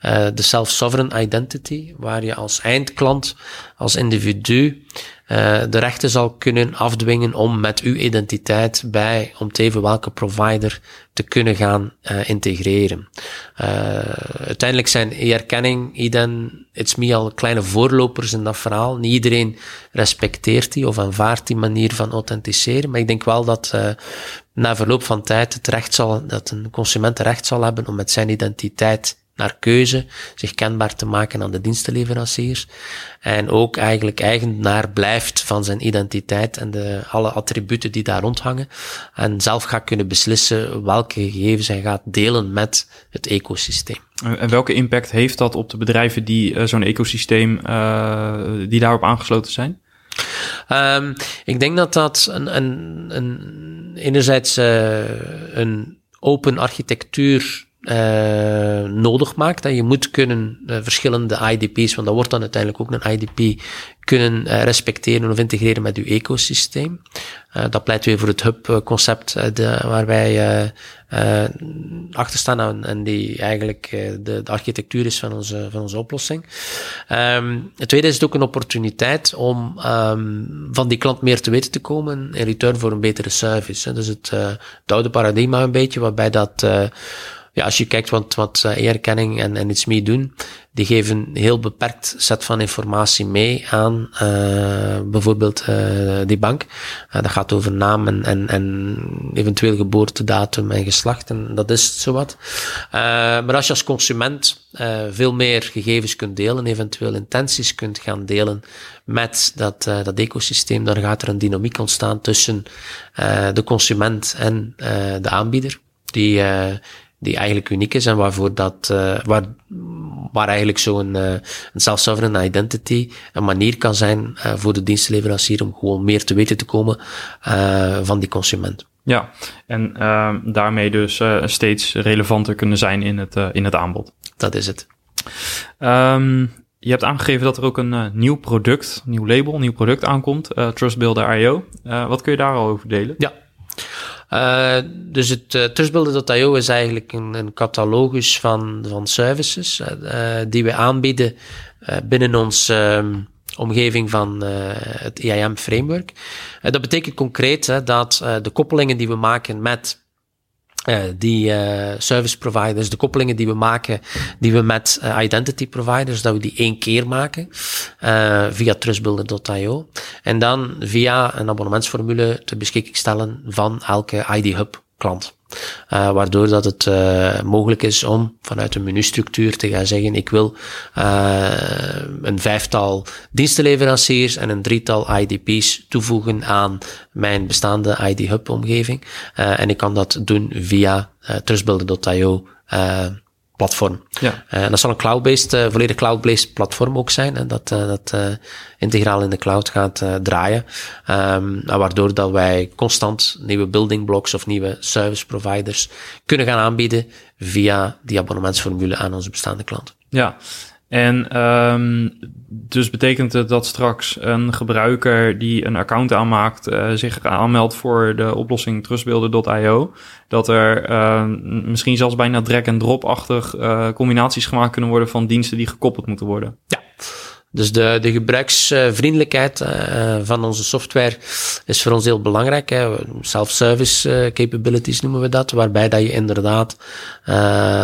uh, de self-sovereign identity, waar je als eindklant, als individu, de rechten zal kunnen afdwingen om met uw identiteit bij, om even welke provider te kunnen gaan uh, integreren. uiteindelijk zijn e-erkenning, IDEN, It's Me al kleine voorlopers in dat verhaal. Niet iedereen respecteert die of aanvaardt die manier van authenticeren, maar ik denk wel dat na verloop van tijd het recht zal, dat een consument recht zal hebben om met zijn identiteit naar keuze zich kenbaar te maken aan de dienstenleveranciers. En ook eigenlijk eigenaar blijft van zijn identiteit en de, alle attributen die daar rondhangen. En zelf gaat kunnen beslissen welke gegevens hij gaat delen met het ecosysteem. En welke impact heeft dat op de bedrijven die uh, zo'n ecosysteem, uh, die daarop aangesloten zijn? Um, ik denk dat dat een, een, een enerzijds uh, een open architectuur uh, nodig maakt. Dat je moet kunnen uh, verschillende IDP's, want dat wordt dan uiteindelijk ook een IDP, kunnen uh, respecteren of integreren met uw ecosysteem. dat pleit weer voor het hub-concept waar wij achter staan en, en die eigenlijk de, de, architectuur is van onze, van onze oplossing. Um, het tweede is het ook een opportuniteit om um, van die klant meer te weten te komen in return voor een betere service. Dus het, het oude paradigma een beetje, waarbij dat ja, als je kijkt wat, wat uh, e-erkenning en, en iets mee doen, die geven een heel beperkt set van informatie mee aan uh, bijvoorbeeld uh, die bank. dat gaat over naam en, en, en eventueel geboortedatum en geslacht en dat is zowat. maar als je als consument veel meer gegevens kunt delen, eventueel intenties kunt gaan delen met dat, dat ecosysteem, dan gaat er een dynamiek ontstaan tussen de consument en de aanbieder. Die, die eigenlijk uniek is en waarvoor dat, uh, waar, waar eigenlijk zo'n uh, een self-sovereign identity een manier kan zijn uh, voor de dienstleverancier om gewoon meer te weten te komen van die consument. Ja, en ehm, daarmee dus steeds relevanter kunnen zijn in het, in het aanbod. Dat is het. Um, je hebt aangegeven dat er ook een nieuw product, nieuw label, nieuw product aankomt, Trustbuilder IO. wat kun je daar al over delen? Ja, uh, dus het uh, Trustbuilder.io is eigenlijk een, een, catalogus van, van services uh, die we aanbieden binnen onze omgeving van het IAM framework. dat betekent concreet dat de koppelingen die we maken met uh, die uh, service providers, de koppelingen die we maken, die we met uh, identity providers, dat we die één keer maken via trustbuilder.io. En dan via een abonnementsformule te beschikking stellen van elke ID Hub klant. Uh, waardoor dat het uh, mogelijk is om vanuit een menustructuur te gaan zeggen, ik wil uh, een vijftal dienstenleveranciers en een drietal IDP's toevoegen aan mijn bestaande ID Hub omgeving. en ik kan dat doen via trustbuilder.io platform. Ja. Uh, dat zal een cloud-based, uh, volledig cloud-based platform ook zijn. En dat, uh, dat integraal in de cloud gaat draaien. Um, waardoor dat wij constant nieuwe building blocks of nieuwe service providers kunnen gaan aanbieden via die abonnementsformule aan onze bestaande klant. Ja, en um, dus betekent het dat straks een gebruiker die een account aanmaakt, uh, zich aanmeldt voor de oplossing trustbeelden.io, dat er uh, misschien zelfs bijna drag-and-drop-achtig uh, combinaties gemaakt kunnen worden van diensten die gekoppeld moeten worden? Ja. Dus de, de gebruiksvriendelijkheid uh, van onze software is voor ons heel belangrijk. Self-service uh, capabilities noemen we dat, waarbij dat je inderdaad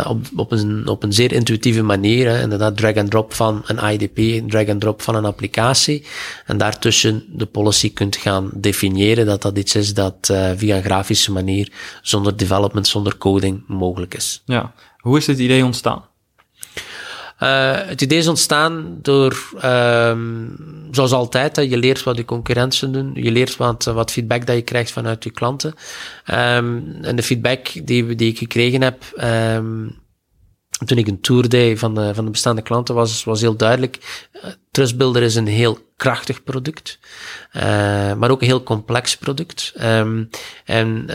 op, op, een, op een zeer intuïtieve manier, inderdaad drag-and-drop van een IDP, drag-and-drop van een applicatie, en daartussen de policy kunt gaan definiëren dat dat iets is dat via een grafische manier, zonder development, zonder coding, mogelijk is. Ja, hoe is dit idee ontstaan? Uh, het idee is ontstaan door, um, zoals altijd, hè, je leert wat je concurrenten doen, je leert wat, wat feedback dat je krijgt vanuit je klanten. Um, en de feedback die, die ik gekregen heb, um, toen ik een tour deed van de, van de bestaande klanten, was, was heel duidelijk. Uh, Trustbuilder is een heel krachtig product, maar ook een heel complex product. En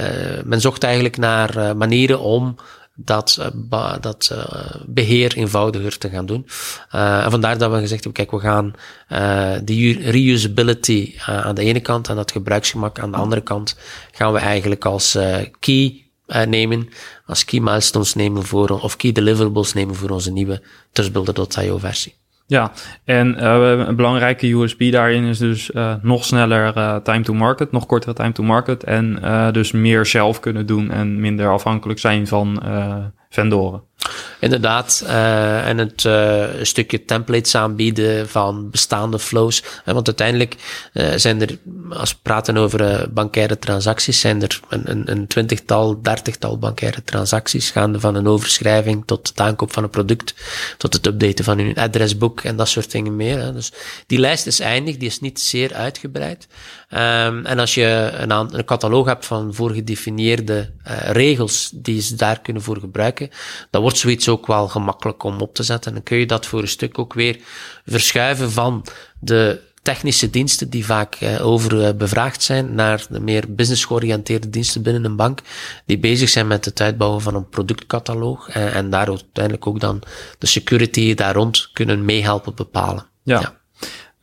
men zocht eigenlijk naar manieren om dat, uh, dat uh, beheer eenvoudiger te gaan doen. Uh, en vandaar dat we gezegd hebben, kijk, we gaan die reusability aan de ene kant en dat gebruiksgemak aan de andere kant gaan we eigenlijk als key nemen, als key milestones nemen voor, of key deliverables nemen voor onze nieuwe Trustbuilder.io versie. Ja, en uh, een belangrijke USB daarin is dus uh, nog sneller uh, time to market, nog kortere time to market. En dus meer zelf kunnen doen en minder afhankelijk zijn van vendoren. Inderdaad, uh, en het uh, stukje templates aanbieden van bestaande flows. want uiteindelijk zijn er, als we praten over bankaire transacties, zijn er een, een, een, twintigtal, dertigtal bankaire transacties, gaande van een overschrijving tot het aankoop van een product, tot het updaten van hun adresboek en dat soort dingen meer. Hè. Dus die lijst is eindig, die is niet zeer uitgebreid. Um, en als je een, een catalogus hebt van voorgedefinieerde regels die ze daar kunnen voor gebruiken, dan wordt zoiets ook wel gemakkelijk om op te zetten. En dan kun je dat voor een stuk ook weer verschuiven van de technische diensten die vaak eh, over eh, bevraagd zijn naar de meer business georiënteerde diensten binnen een bank die bezig zijn met het uitbouwen van een productcataloog en, en daar uiteindelijk ook dan de security daar rond kunnen meehelpen bepalen. ja. ja.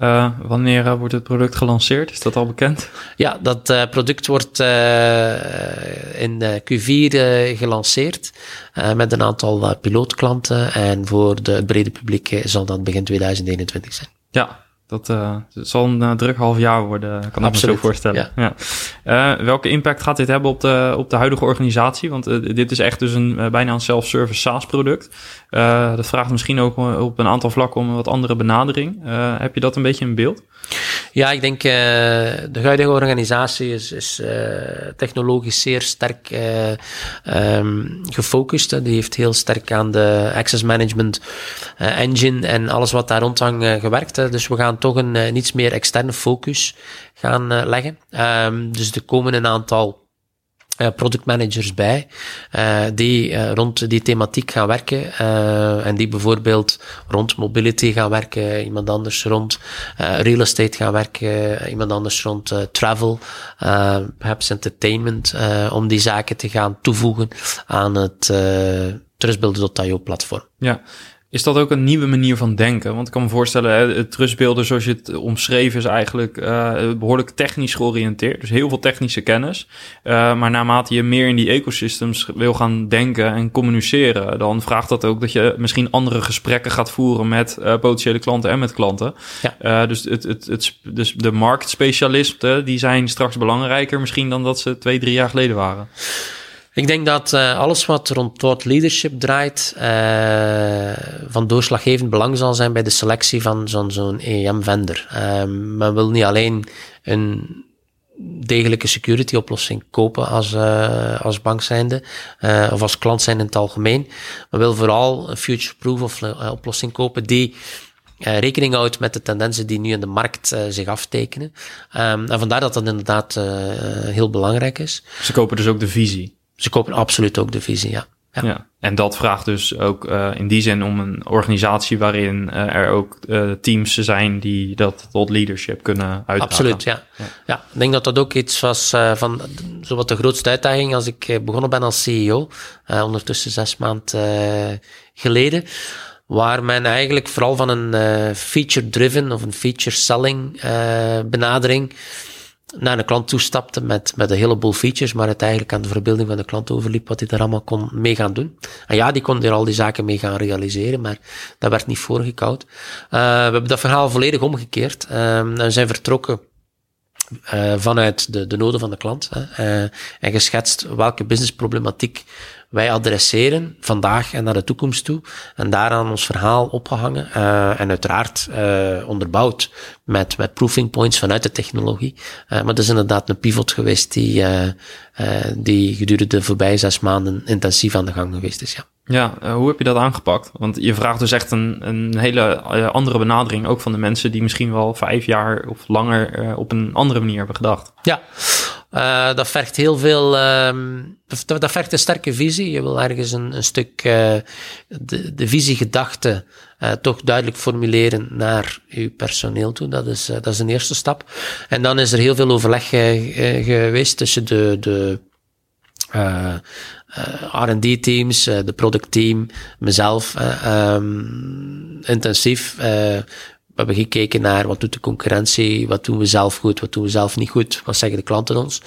Uh, wanneer uh, wordt het product gelanceerd? Is dat al bekend? Ja, dat uh, product wordt in Q4 gelanceerd met een aantal pilootklanten. En voor de, het brede publiek zal dat begin 2021 zijn. Ja, dat uh, zal een uh, druk half jaar worden, kan ik me zo voorstellen. Ja. ja. Uh, welke impact gaat dit hebben op de, op de huidige organisatie? Want dit is echt dus een bijna een self-service SaaS-product. dat vraagt misschien ook op een aantal vlakken om een wat andere benadering. heb je dat een beetje in beeld? Ja, ik denk de huidige organisatie is, is technologisch zeer sterk um, gefocust. Die heeft heel sterk aan de access management engine en alles wat daar rondhangt gewerkt. Hè. Dus we gaan toch een niets meer externe focus gaan leggen. Um, dus er komen een aantal uh, productmanagers bij, die rond die thematiek gaan werken en die bijvoorbeeld rond mobility gaan werken, iemand anders rond real estate gaan werken, iemand anders rond travel, perhaps entertainment, om die zaken te gaan toevoegen aan het Trustbuilder.io platform. Ja, is dat ook een nieuwe manier van denken? Want ik kan me voorstellen, hè, het trustbeelden zoals je het omschreven is eigenlijk uh, behoorlijk technisch georiënteerd. Dus heel veel technische kennis. Uh, maar naarmate je meer in die ecosystems wil gaan denken en communiceren, dan vraagt dat ook dat je misschien andere gesprekken gaat voeren met uh, potentiële klanten en met klanten. Ja. dus, het, het, het, dus de marktspecialisten, die zijn straks belangrijker misschien dan dat ze twee, drie jaar geleden waren. Ik denk dat uh, alles wat rond thought leadership draait, uh, van doorslaggevend belang zal zijn bij de selectie van zo'n zo'n EM-vendor. Uh, men wil niet alleen een degelijke security oplossing kopen als, uh, als bank zijnde, of als klant zijn in het algemeen. Men wil vooral een future-proof of, oplossing kopen die rekening houdt met de tendensen die nu in de markt zich aftekenen. Um, en vandaar dat dat inderdaad heel belangrijk is. Ze kopen dus ook de visie. Ze kopen absoluut ook de visie, ja. Ja. ja. en dat vraagt dus ook uh, in die zin om een organisatie waarin uh, er ook uh, teams zijn die dat tot leadership kunnen uitdragen. Absoluut, ja. ja. ja. ik denk dat dat ook iets was van zowat de grootste uitdaging als ik begonnen ben als CEO, ondertussen zes maanden geleden, waar men eigenlijk vooral van een feature-driven of een feature-selling benadering naar een klant toestapte met, met een heleboel features, maar het eigenlijk aan de verbeelding van de klant overliep wat hij daar allemaal kon mee gaan doen. En ja, die kon er al die zaken mee gaan realiseren, maar dat werd niet voorgekoud. Uh, we hebben dat verhaal volledig omgekeerd uh, en zijn vertrokken uh, vanuit de, de noden van de klant hè, uh, en geschetst welke businessproblematiek wij adresseren vandaag en naar de toekomst toe. En daaraan ons verhaal opgehangen. Uh, en uiteraard uh, onderbouwd met, met proofing points vanuit de technologie. Uh, maar dat is inderdaad een pivot geweest die, die gedurende de voorbije zes maanden intensief aan de gang geweest is. Ja. Ja, hoe heb je dat aangepakt? Want je vraagt dus echt een, een hele andere benadering, ook van de mensen die misschien wel vijf jaar of langer op een andere manier hebben gedacht. Ja, uh, dat vergt heel veel, uh, dat, vergt een sterke visie. Je wil ergens een, een stuk uh, de, de uh, toch duidelijk formuleren naar je personeel toe. Dat is, dat is een eerste stap. En dan is er heel veel overleg geweest tussen de, de R&D-teams, de productteam, mezelf, um, intensief hebben gekeken naar wat doet de concurrentie, wat doen we zelf goed, wat doen we zelf niet goed, wat zeggen de klanten ons,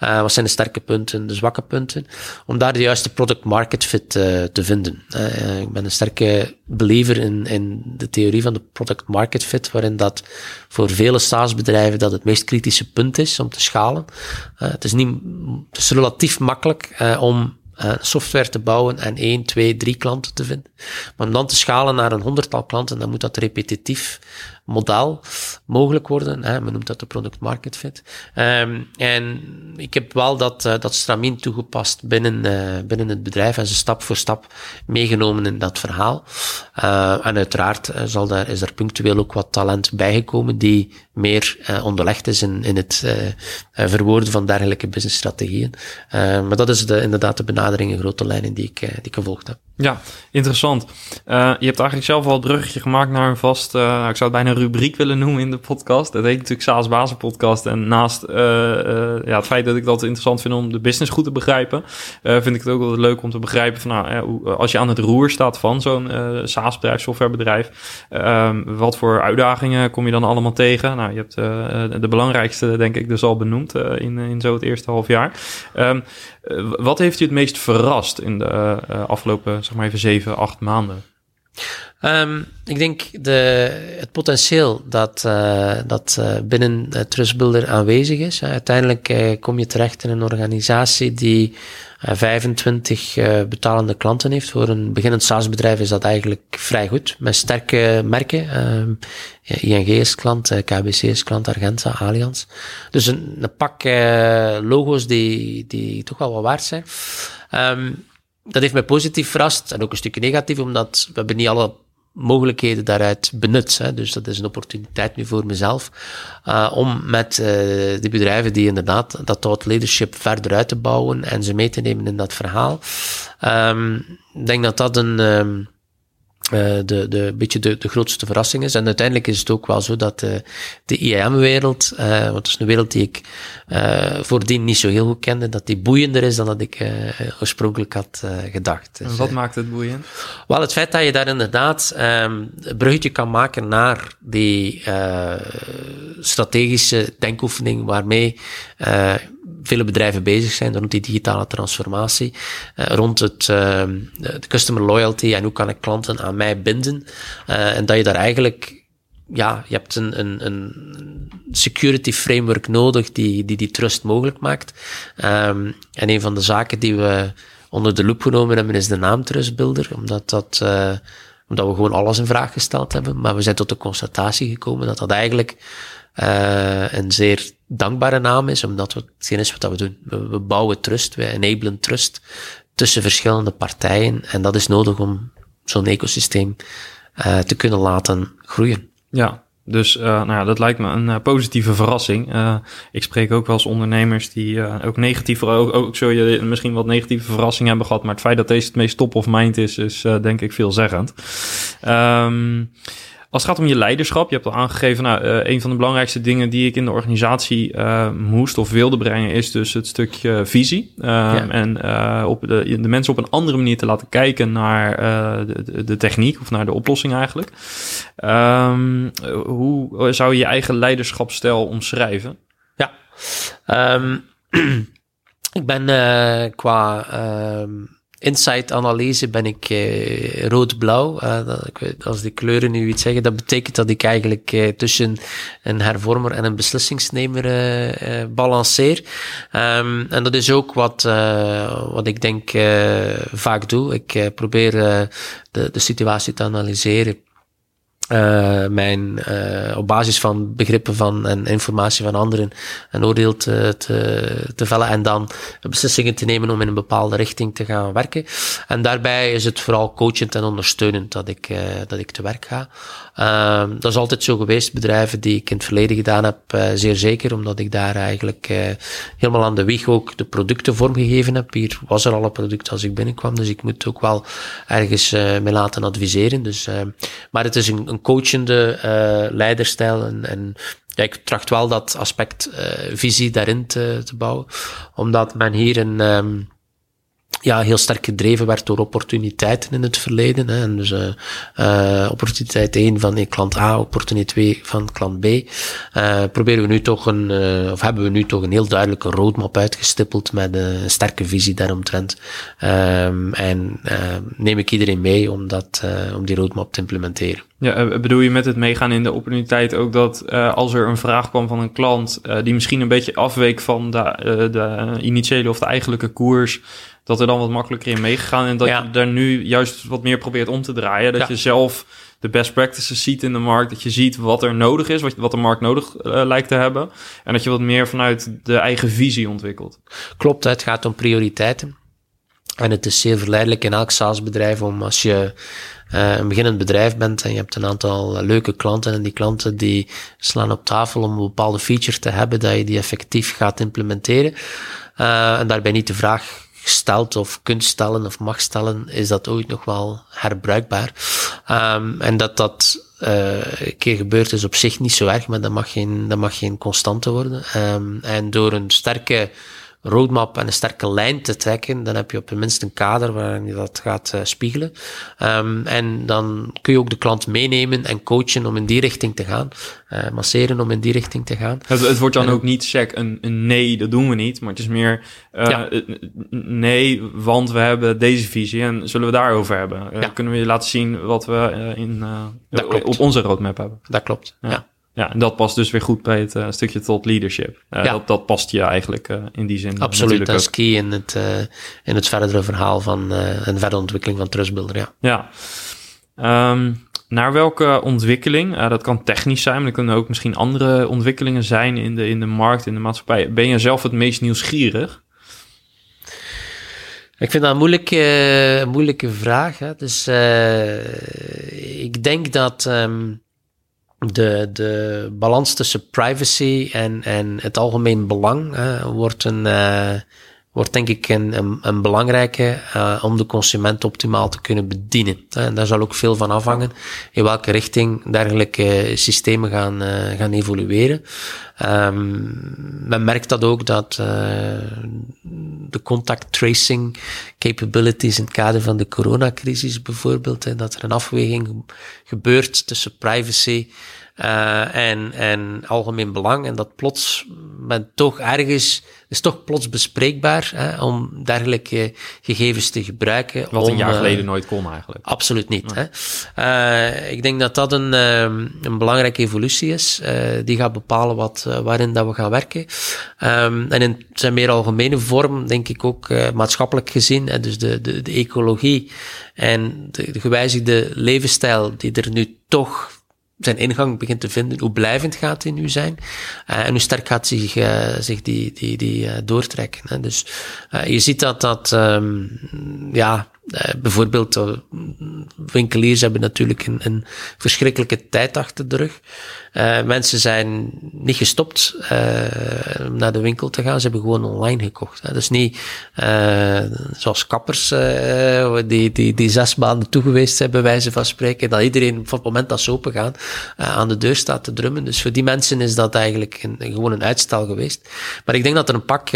uh, wat zijn de sterke punten, de zwakke punten, om daar de juiste product market fit uh, te vinden. Uh, ik ben een sterke believer in, in de theorie van de product market fit, waarin dat voor vele SaaS-bedrijven dat het meest kritische punt is om te schalen. het, is niet, het is relatief makkelijk om uh, software te bouwen en één, twee, drie klanten te vinden. Maar om dan te schalen naar een honderdtal klanten, dan moet dat repetitief model mogelijk worden. Hè. Men noemt dat de product market fit. Um, en ik heb wel dat, uh, dat stramien toegepast binnen, uh, binnen het bedrijf en ze stap voor stap meegenomen in dat verhaal. Uh, en uiteraard zal daar, is er punctueel ook wat talent bijgekomen die meer onderlegd is in, in het verwoorden van dergelijke businessstrategieën. maar dat is de, inderdaad de benadering in grote lijnen die ik, die ik gevolgd heb. Ja, interessant. Je hebt eigenlijk zelf al het bruggetje gemaakt naar een vast, uh, ik zou het bijna rubriek willen noemen in de podcast. Dat heet natuurlijk Saas Bazen podcast. En naast uh, ja, het feit dat ik dat interessant vind om de business goed te begrijpen, vind ik het ook wel leuk om te begrijpen van, nou, als je aan het roer staat van zo'n SaaS-bedrijf, softwarebedrijf, ehm, wat voor uitdagingen kom je dan allemaal tegen? Nou, je hebt de belangrijkste, denk ik, dus al benoemd in, in zo het eerste half jaar. Um, wat heeft je het meest verrast in de afgelopen zeg maar even zeven, acht maanden? Um, ik denk de, het potentieel dat, uh, dat uh, binnen Trustbuilder aanwezig is. uiteindelijk uh, kom je terecht in een organisatie die 25 betalende klanten heeft. Voor een beginnend SaaS-bedrijf is dat eigenlijk vrij goed. Met sterke merken. Um, ING is klant, KBC is klant, Argenta, Allianz. Dus een, een pak logo's die, die toch wel wat waard zijn. Um, dat heeft mij positief verrast en ook een stukje negatief, omdat we hebben niet alle mogelijkheden daaruit benut. Dus dat is een opportuniteit nu voor mezelf uh, om met uh, die bedrijven die inderdaad dat thought leadership verder uit te bouwen en ze mee te nemen in dat verhaal. Um, ik denk dat dat een... Um, uh, de, de, beetje de, de grootste verrassing is. En uiteindelijk is het ook wel zo dat uh, de IAM-wereld, uh, want het is een wereld die ik voordien niet zo heel goed kende, dat die boeiender is dan dat ik oorspronkelijk had gedacht. Dus, en wat maakt het boeiend? Wel, het feit dat je daar inderdaad um, een bruggetje kan maken naar die strategische denkoefening waarmee vele bedrijven bezig zijn rond die digitale transformatie, uh, rond het, uh, de customer loyalty en hoe kan ik klanten aan mij binden. Uh, en dat je daar eigenlijk, ja, je hebt een, een, een security framework nodig die die, die trust mogelijk maakt. Um, en een van de zaken die we onder de loep genomen hebben is de naam Trustbuilder, omdat dat omdat we gewoon alles in vraag gesteld hebben. Maar we zijn tot de constatatie gekomen dat dat eigenlijk uh, een zeer dankbare naam is, omdat het is wat we doen. We, bouwen trust, we enablen trust tussen verschillende partijen en dat is nodig om zo'n ecosysteem uh, te kunnen laten groeien. Ja, dus uh, nou ja, dat lijkt me een uh, positieve verrassing. Ik spreek ook wel eens ondernemers die ook negatieve, ook, ook zul je misschien wat negatieve verrassingen hebben gehad, maar het feit dat deze het meest top of mind is, is denk ik veelzeggend. Um, als het gaat om je leiderschap, je hebt al aangegeven, nou, uh, een van de belangrijkste dingen die ik in de organisatie uh, moest of wilde brengen, is dus het stukje visie. Um, ja. En uh, op de, de mensen op een andere manier te laten kijken naar de, de, techniek of naar de oplossing eigenlijk. Um, hoe zou je je eigen leiderschapsstijl omschrijven? Ja, um, ik ben qua insight-analyse ben ik uh, rood-blauw. Uh, als die kleuren nu iets zeggen, dat betekent dat ik eigenlijk uh, tussen een hervormer en een beslissingsnemer balanceer. Um, en dat is ook wat, wat ik denk vaak doe. Ik probeer de, de situatie te analyseren uh, mijn, uh, op basis van begrippen van en informatie van anderen een oordeel te, te, te vellen en dan beslissingen te nemen om in een bepaalde richting te gaan werken. En daarbij is het vooral coachend en ondersteunend dat ik, uh, dat ik te werk ga. Uh, dat is altijd zo geweest, bedrijven die ik in het verleden gedaan heb, zeer zeker, omdat ik daar eigenlijk helemaal aan de wieg ook de producten vormgegeven heb. Hier was er al een product als ik binnenkwam, dus ik moet ook wel ergens mee laten adviseren. Dus, maar het is een, een coachende uh, leiderstijl. En, en ja, ik tracht wel dat aspect uh, visie daarin te, te bouwen. Omdat men hier een, um, ja, heel sterk gedreven werd door opportuniteiten in het verleden. Hè. En dus uh, opportuniteit 1 van klant A, opportuniteit 2 van klant B. Uh, proberen we nu toch een, of hebben we nu toch een heel duidelijke roadmap uitgestippeld met een sterke visie daaromtrent. Um, en neem ik iedereen mee om, dat, om die roadmap te implementeren. Ja, bedoel je met het meegaan in de opportuniteit ook dat uh, als er een vraag kwam van een klant uh, die misschien een beetje afweek van de, uh, de initiële of de eigenlijke koers, dat er dan wat makkelijker in meegegaan en dat je daar nu juist wat meer probeert om te draaien. Dat je zelf de best practices ziet in de markt, dat je ziet wat er nodig is, wat, wat de markt nodig lijkt te hebben en dat je wat meer vanuit de eigen visie ontwikkelt. Klopt, het gaat om prioriteiten. En het is zeer verleidelijk in elk SaaS-bedrijf om als je uh, een beginnend bedrijf bent en je hebt een aantal leuke klanten en die klanten die slaan op tafel om een bepaalde feature te hebben, dat je die effectief gaat implementeren. Uh, en daarbij niet de vraag gesteld of kunt stellen of mag stellen, is dat ooit nog wel herbruikbaar. Um, en dat dat uh, een keer gebeurd is op zich niet zo erg, maar dat mag geen, dat mag geen constante worden. Um, en door een sterke roadmap en een sterke lijn te trekken, dan heb je op het minst een kader waarin je dat gaat uh, spiegelen. Um, en dan kun je ook de klant meenemen en coachen om in die richting te gaan. Uh, masseren om in die richting te gaan. Het, het wordt dan ook niet check een, een, nee, dat doen we niet. Maar het is meer uh, ja. nee, want we hebben deze visie en zullen we daarover hebben. Ja. Kunnen we je laten zien wat we in, op onze roadmap hebben. Dat klopt, ja. Ja, en dat past dus weer goed bij het uh, stukje tot leadership. Uh, ja. dat, dat past je eigenlijk uh, in die zin. Absoluut, dat is key in het, in het verdere verhaal van en verdere ontwikkeling van Trustbuilder, ja. Ja. Um, naar welke ontwikkeling, dat kan technisch zijn, maar er kunnen ook misschien andere ontwikkelingen zijn in de, in de markt, in de maatschappij. Ben je zelf het meest nieuwsgierig? Ik vind dat een moeilijke, moeilijke vraag. Hè. Dus ik denk dat... Um, de, de balans tussen privacy en, en het algemeen belang wordt, een, uh, wordt denk ik een, een, belangrijke uh, om de consument optimaal te kunnen bedienen. En daar zal ook veel van afhangen in welke richting dergelijke systemen gaan, gaan evolueren. Um, men merkt dat ook dat de contact tracing capabilities in het kader van de coronacrisis bijvoorbeeld, dat er een afweging gebeurt tussen privacy uh, en, en algemeen belang. En dat plots men toch ergens, is toch plots bespreekbaar hè, om dergelijke gegevens te gebruiken. Wat om, een jaar geleden uh, nooit kon eigenlijk. Absoluut niet. Hè. Uh, ik denk dat dat een, een belangrijke evolutie is. die gaat bepalen wat, waarin dat we gaan werken. Um, en in zijn meer algemene vorm, denk ik ook maatschappelijk gezien, hè, dus de, de, de ecologie en de, de gewijzigde levensstijl die er nu toch zijn ingang begint te vinden, hoe blijvend gaat die nu zijn uh, en hoe sterk gaat zich, uh, zich die, die, die uh, doortrekken. Hè. Dus je ziet dat dat, um, ja, bijvoorbeeld winkeliers hebben natuurlijk een, een verschrikkelijke tijd achter de rug. Uh, mensen zijn niet gestopt uh, naar de winkel te gaan. Ze hebben gewoon online gekocht. Is niet zoals kappers die, die, die zes maanden toegeweest zijn, bij wijze van spreken. Dat iedereen van het moment dat ze open gaan aan de deur staat te drummen. Dus voor die mensen is dat eigenlijk een, gewoon een uitstel geweest. Maar ik denk dat er een pak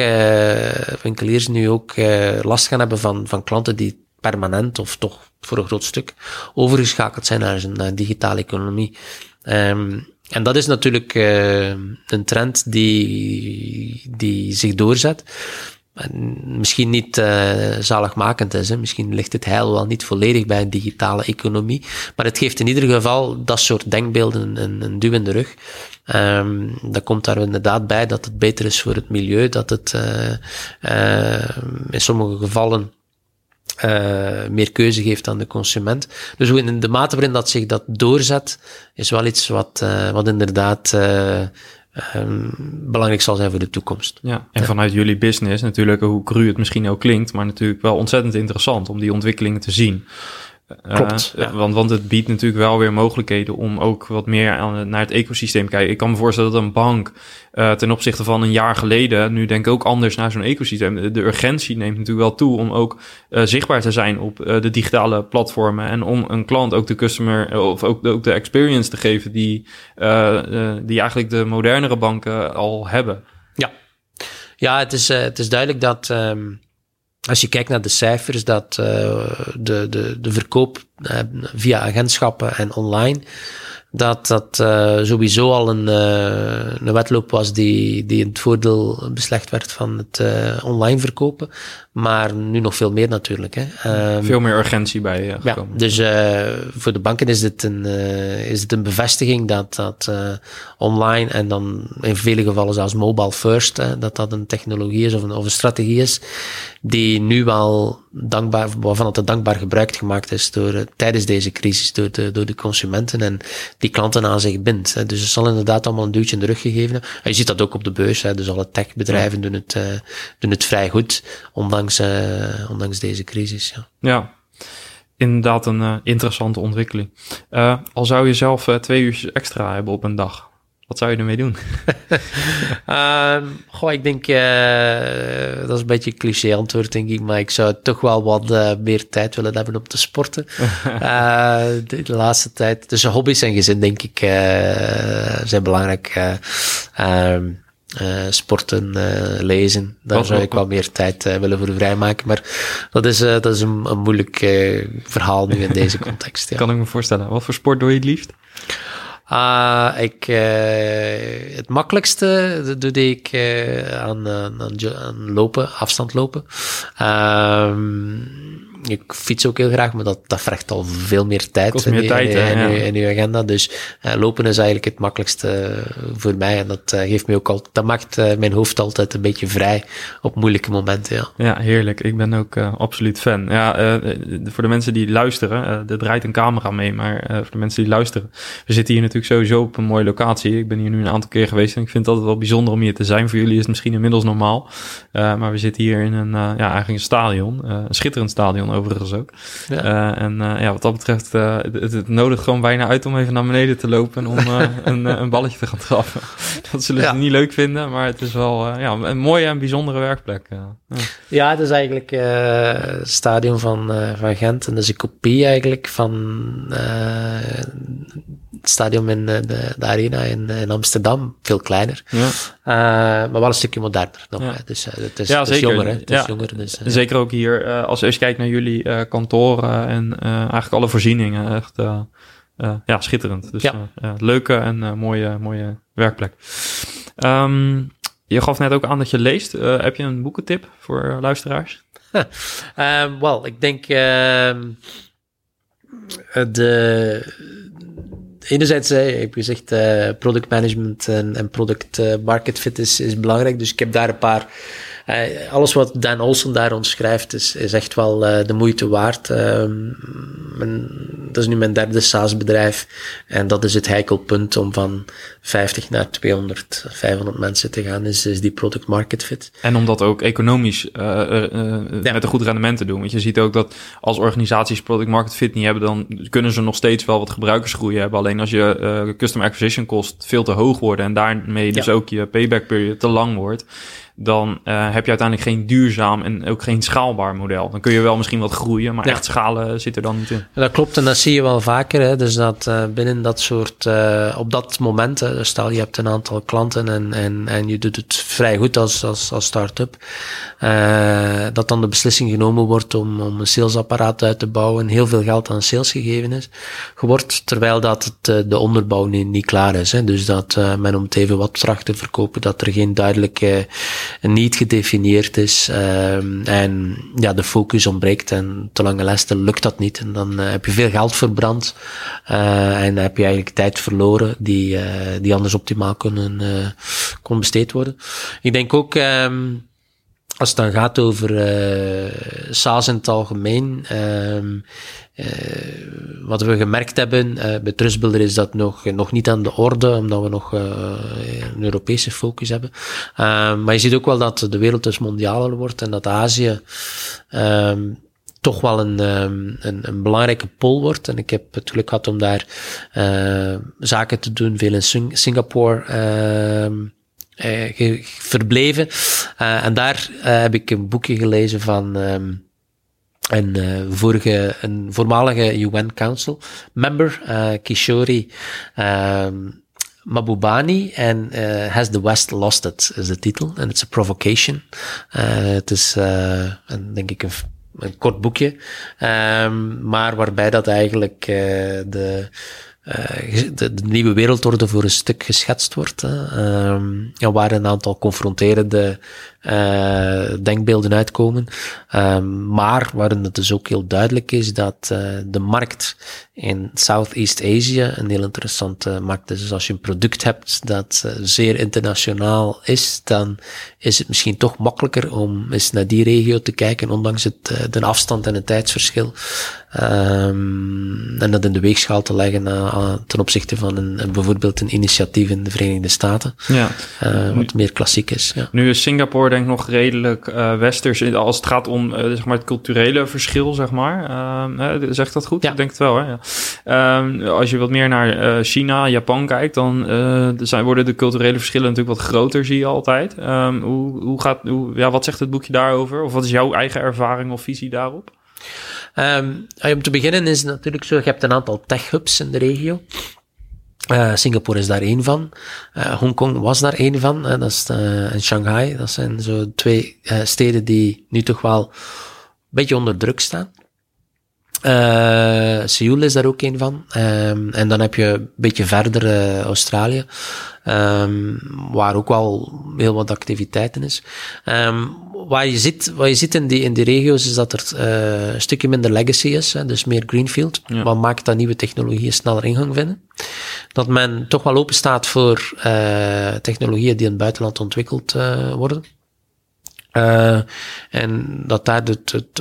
winkeliers nu ook last gaan hebben van, van klanten die permanent of toch voor een groot stuk overgeschakeld zijn naar een digitale economie. Um, en dat is natuurlijk uh, een trend die, die zich doorzet. misschien niet uh, zaligmakend is. Hè. Misschien ligt het heil wel niet volledig bij een digitale economie. Maar het geeft in ieder geval dat soort denkbeelden een, duw in de rug. Um, dat komt daar inderdaad bij dat het beter is voor het milieu, dat het uh, in sommige gevallen uh, meer keuze geeft aan de consument. Dus in de mate waarin dat zich dat doorzet, is wel iets wat, wat inderdaad um, belangrijk zal zijn voor de toekomst. Ja, en vanuit jullie business natuurlijk, hoe cru het misschien ook klinkt, maar natuurlijk wel ontzettend interessant om die ontwikkelingen te zien. Klopt. Uh, want, want het biedt natuurlijk wel weer mogelijkheden om ook wat meer aan, naar het ecosysteem te kijken. Ik kan me voorstellen dat een bank uh, ten opzichte van een jaar geleden nu denk ik ook anders naar zo'n ecosysteem. De urgentie neemt natuurlijk wel toe om ook uh, zichtbaar te zijn op de digitale platformen en om een klant ook de customer of ook de, ook de experience te geven die, die eigenlijk de modernere banken al hebben. Ja, ja het, is, het is duidelijk dat. Um als je kijkt naar de cijfers, dat uh, de, de, de verkoop uh, via agentschappen en online, dat dat uh, sowieso al een, een wedloop was die, die in het voordeel beslecht werd van het online verkopen. Maar nu nog veel meer natuurlijk. Hè. Um, veel meer urgentie bij uh, gekomen. Ja, dus uh, voor de banken is dit een, uh, is het een bevestiging dat dat online en dan in vele gevallen zelfs mobile first, dat dat een technologie is of een, of een strategie is die nu wel dankbaar, waarvan het dankbaar gebruikt gemaakt is door, tijdens deze crisis door de, door de consumenten en die klanten aan zich bindt. Hè. Dus het zal inderdaad allemaal een duwtje in de rug gegeven. En je ziet dat ook op de beurs. Hè. Dus alle techbedrijven ja. doen, het, doen het vrij goed, ondanks ondanks, uh, ondanks deze crisis. Ja, ja inderdaad een uh, interessante ontwikkeling. Al zou je zelf twee uur extra hebben op een dag. Wat zou je ermee doen? um, goh, ik denk, dat is een beetje een cliché antwoord, denk ik. Maar ik zou toch wel wat meer tijd willen hebben om te sporten. de, de, laatste tijd. Dus hobby's en gezin, denk ik, zijn belangrijk. Um, uh, sporten, uh, lezen. Daar oh, zou ik wel meer tijd uh, willen voor vrijmaken. Maar dat is, dat is een, een moeilijk verhaal nu in deze context. Ja. Kan ik me voorstellen. Wat voor sport doe je het liefst? Uh, ik, het makkelijkste doe ik aan, aan, aan, lopen, afstand lopen. Ehm, ik fiets ook heel graag, maar dat, dat vraagt al veel meer tijd, Kost meer in, tijd in, in, in, in, uw agenda. Dus uh, lopen is eigenlijk het makkelijkste eh, voor mij. En dat uh, geeft me ook al, dat maakt uh, mijn hoofd altijd een beetje vrij op moeilijke momenten. Ja, ja heerlijk. Ik ben ook absoluut fan. Ja, voor de mensen die luisteren, er draait een camera mee, maar voor de mensen die luisteren, we zitten hier natuurlijk sowieso op een mooie locatie. Ik ben hier nu een aantal keer geweest en ik vind het altijd wel bijzonder om hier te zijn. Voor jullie is het misschien inmiddels normaal. maar we zitten hier in een, ja, eigenlijk een stadion, een schitterend stadion overigens ook. Ja. Uh, en uh, ja, wat dat betreft, uh, het, het nodigt gewoon bijna uit om even naar beneden te lopen om een, een balletje te gaan trappen. dat zullen ze niet leuk vinden, maar het is wel ja, een mooie en bijzondere werkplek. Ja, ja het is eigenlijk het stadion van, van Gent en dat is een kopie eigenlijk van het stadion in de, de arena in, in, Amsterdam, veel kleiner. Ja. maar wel een stukje moderner nog. Ja. Dus het is, ja, het is zeker. jonger. Hè? Het is jonger dus, zeker ook hier, als, als je kijkt naar jullie kantoren en eigenlijk alle voorzieningen. Echt ja, schitterend. Dus ja. leuke en mooie, mooie werkplek. Um, je gaf net ook aan dat je leest. heb je een boekentip voor luisteraars? um, Wel, ik denk ehm, de enerzijds uh, heb gezegd, uh, product management en, en product uh, market fit is, is belangrijk. Dus ik heb daar een paar uh, alles wat Dan Olsen daar omschrijft is, is echt wel uh, de moeite waard. Mijn, dat is nu mijn derde SaaS-bedrijf en dat is het heikelpunt om van 50 naar 200, 500 mensen te gaan, is, is die product market fit. En om dat ook economisch ja. met een goed rendement te doen. Want je ziet ook dat als organisaties product market fit niet hebben, dan kunnen ze nog steeds wel wat gebruikersgroei hebben. Alleen als je custom acquisition kost veel te hoog worden en daarmee dus ook je payback period te lang wordt dan uh, heb je uiteindelijk geen duurzaam en ook geen schaalbaar model. Dan kun je wel misschien wat groeien, maar ja. echt schalen zit er dan niet in. Dat klopt en dat zie je wel vaker. Hè. Dus dat uh, binnen dat soort, uh, op dat moment, hè, dus stel je hebt een aantal klanten en, en, en je doet het vrij goed als, als, als start-up, dat dan de beslissing genomen wordt om, om een salesapparaat uit te bouwen en heel veel geld aan sales gegeven is, wordt, terwijl dat het, de onderbouw niet, niet klaar is. Hè. Dus dat men om het even wat tracht te verkopen, dat er geen duidelijke niet gedefinieerd is ehm, en ja, de focus ontbreekt en te lange lessen lukt dat niet. En dan heb je veel geld verbrand en heb je eigenlijk tijd verloren die, die anders optimaal kunnen, kon besteed worden. Ik denk ook... Um, als het dan gaat over uh, SaaS in het algemeen, um, wat we gemerkt hebben uh, bij Trustbuilder is dat nog, nog niet aan de orde, omdat we nog een Europese focus hebben. Uh, maar je ziet ook wel dat de wereld dus mondialer wordt en dat Azië um, toch wel een, een, een, belangrijke pol wordt. En ik heb het geluk gehad om daar zaken te doen, veel in Singapore uh, verbleven. Uh, en daar uh, heb ik een boekje gelezen van um, een, vorige, een voormalige UN Council member, Kishori um, Mabubani, en Has the West Lost It, is de titel. En het is a provocation. het is, een, denk ik, een, een kort boekje, um, maar waarbij dat eigenlijk de de, de, nieuwe wereldorde voor een stuk geschetst wordt. Hè. Um, ja, waar een aantal confronterende denkbeelden uitkomen. Um, maar waarin het dus ook heel duidelijk is dat uh, de markt in Southeast Asia een heel interessante markt is. Dus als je een product hebt dat zeer internationaal is, dan is het misschien toch makkelijker om eens naar die regio te kijken, ondanks het, de afstand en het tijdsverschil. Um, en dat in de weegschaal te leggen uh, ten opzichte van een, bijvoorbeeld een initiatief in de Verenigde Staten. Ja. Uh, wat meer klassiek is. Ja. Nu is Singapore denk ik nog redelijk uh, westers als het gaat om zeg maar het culturele verschil, zeg maar. Ehm, zegt dat goed? Ja. Ik denk het wel, hè? Ja. Um, als je wat meer naar China, Japan kijkt, dan zijn, worden de culturele verschillen natuurlijk wat groter, zie je altijd. hoe, hoe gaat, hoe, ja, wat zegt het boekje daarover? Of wat is jouw eigen ervaring of visie daarop? Um, om te beginnen is het natuurlijk zo, je hebt een aantal tech-hubs in de regio. Uh, Singapore is daar één van. Uh, Hongkong was daar één van. Dat is, en Shanghai. Dat zijn zo twee steden die nu toch wel een beetje onder druk staan. Uh, Seoul is daar ook een van. Um, en dan heb je een beetje verder uh, Australië, um, waar ook wel heel wat activiteiten is. Um, wat je ziet, wat je ziet in, die, in die regio's is dat er uh, een stukje minder legacy is, hè, dus meer greenfield. Ja. Wat maakt dat nieuwe technologieën sneller ingang vinden. Dat men toch wel open staat voor technologieën die in het buitenland ontwikkeld worden. Uh, en dat daar het, het,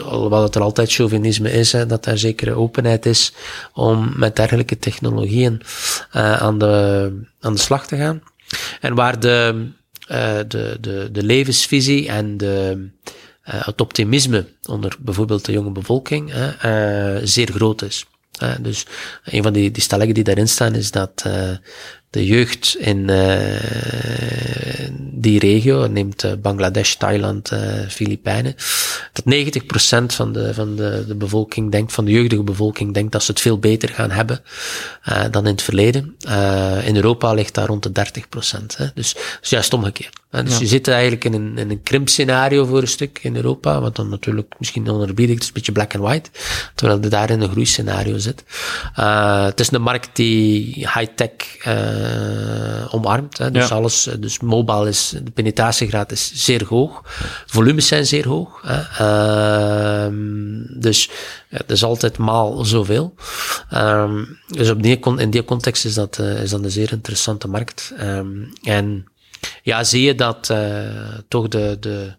er altijd chauvinisme is, hè, dat daar zekere openheid is om met dergelijke technologieën uh, aan, de, aan de slag te gaan. En waar de, uh, de, de, de levensvisie en de, het optimisme onder bijvoorbeeld de jonge bevolking zeer groot is. dus een van die, die stellingen die daarin staan is dat de jeugd in uh, die regio, neemt uh, Bangladesh, Thailand, uh, Filipijnen, dat 90% van, de, van de, de bevolking denkt, van de jeugdige bevolking denkt dat ze het veel beter gaan hebben dan in het verleden. in Europa ligt daar rond de 30%. Hè. Dus, dus juist omgekeerd. Dus je zit eigenlijk in een, in een krimpscenario voor een stuk in Europa, wat dan natuurlijk misschien onerbiedig is, een beetje black and white, terwijl je daar in een groeiscenario zit. het is een markt die high-tech uh, omarmt. Hè. Dus alles, eh, dus mobile is, de penetratiegraad is zeer hoog. Volumes zijn zeer hoog. Hè. Uh, dus het is altijd maal zoveel. Um, dus op die, in die context is dat, uh, is dat een zeer interessante markt. Um, en ja, zie je dat uh, toch de, de,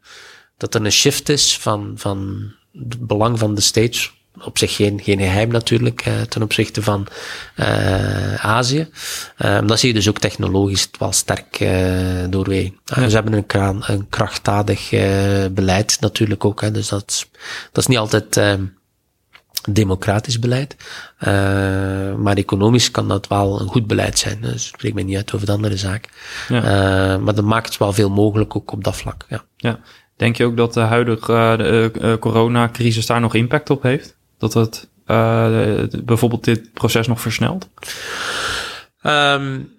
dat er een shift is van, van het belang van de States op zich geen, geen geheim natuurlijk eh, ten opzichte van uh, Azië. Um, dat zie je dus ook technologisch wel sterk uh, doorwegen. Ja. Ze hebben een, kraan, een krachtdadig beleid natuurlijk ook. Hè, dus dat, dat is niet altijd ehm, democratisch beleid. maar economisch kan dat wel een goed beleid zijn. Dus ik spreek me niet uit over de andere zaak. Ja. maar dat maakt wel veel mogelijk ook op dat vlak. Ja. ja. Denk je ook dat de huidige coronacrisis daar nog impact op heeft? Dat het uh, bijvoorbeeld dit proces nog versnelt? Um,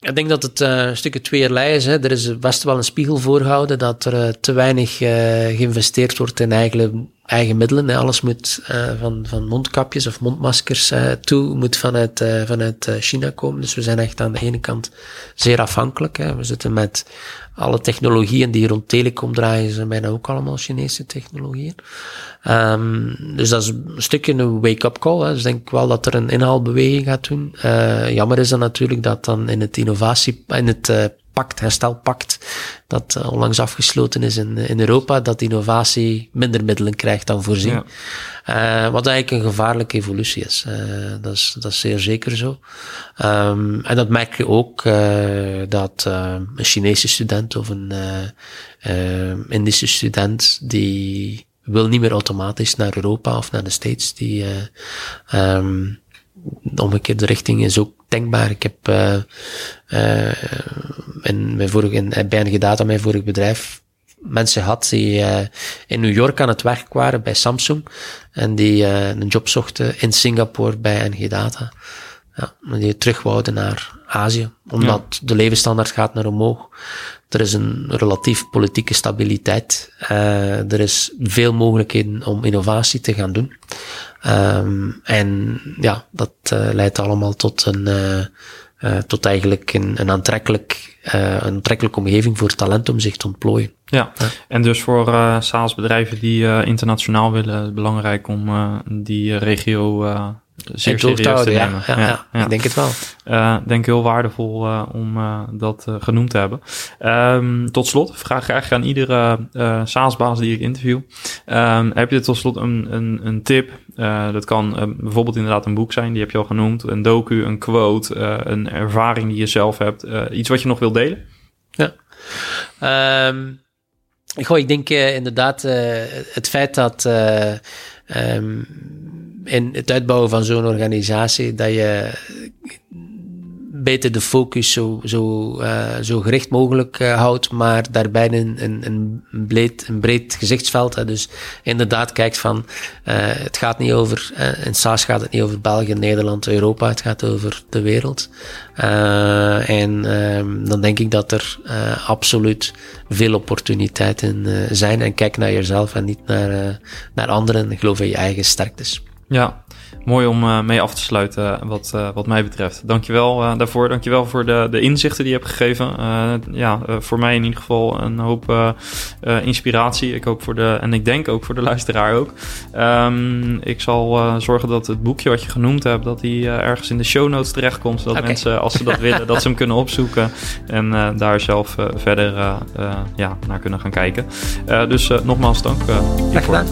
ik denk dat het uh, een stukje tweeërlei is. Hè. Er is best wel een spiegel voorgehouden dat er uh, te weinig geïnvesteerd wordt in eigenlijk eigen middelen. Hè. Alles moet van, van mondkapjes of mondmaskers toe, moet vanuit, vanuit China komen. Dus we zijn echt aan de ene kant zeer afhankelijk. Hè. We zitten met alle technologieën die rond telecom draaien, zijn bijna ook allemaal Chinese technologieën. Um, dus dat is een stukje een wake-up call. Hè. Dus denk ik wel dat er een inhaalbeweging gaat doen. jammer is dan natuurlijk dat dan in het innovatie, in het pact, herstelpact, dat uh, onlangs afgesloten is in, in Europa, dat innovatie minder middelen krijgt dan voorzien. Ja. Uh, wat eigenlijk een gevaarlijke evolutie is. Uh, dat is. Dat is zeer zeker zo. Um, en dat merk je ook dat een Chinese student of een Indische student die wil niet meer automatisch naar Europa of naar de States. Die, um, de omgekeerde richting is ook denkbaar. Ik heb uh, uh, in mijn vorige, in, bij Engedata, mijn vorig bedrijf, mensen gehad die in New York aan het werk waren bij Samsung en die uh, een job zochten in Singapore bij Engedata. Ja, die terug wouden naar Azië, omdat de levensstandaard gaat naar omhoog. Er is een relatief politieke stabiliteit. Uh, er is veel mogelijkheden om innovatie te gaan doen. Um, en ja, dat uh, leidt allemaal tot een, uh, tot eigenlijk een, een aantrekkelijk, een aantrekkelijke omgeving voor talent om zich te ontplooien. Ja, ja. en dus voor SaaS-bedrijven die internationaal willen, belangrijk om die regio zeer serieus te nemen. Ja, ja, ja, ik denk het wel. Uh, denk heel waardevol uh, om uh, dat genoemd te hebben. Um, tot slot, vraag graag aan iedere SaaS-baas die ik interview. Um, heb je tot slot een, een, een tip? dat kan bijvoorbeeld inderdaad een boek zijn, die heb je al genoemd. Een docu, een quote, een ervaring die je zelf hebt. iets wat je nog wilt delen? Ja. Um, goh, ik denk inderdaad het feit dat... Um, in het uitbouwen van zo'n organisatie, dat je beter de focus zo, zo, uh, zo gericht mogelijk uh, houdt, maar daarbij een, een, een, breed, een breed gezichtsveld. Hè. Dus inderdaad kijkt van, uh, het gaat niet over, in SaaS gaat het niet over België, Nederland, Europa, het gaat over de wereld. en ehm, dan denk ik dat er absoluut veel opportuniteiten zijn. En kijk naar jezelf en niet naar, naar anderen. Geloof in je eigen sterktes. Ja, mooi om uh, mee af te sluiten wat, uh, wat mij betreft. Dankjewel daarvoor. Dankjewel voor de, de inzichten die je hebt gegeven. ja, voor mij in ieder geval een hoop inspiratie. Ik hoop voor de, en ik denk ook voor de luisteraar ook. Um, ik zal zorgen dat het boekje wat je genoemd hebt, dat die ergens in de show notes terechtkomt. Zodat okay. mensen, als ze dat willen, dat ze hem kunnen opzoeken. En daar zelf verder ja, naar kunnen gaan kijken. dus nogmaals dank. Graag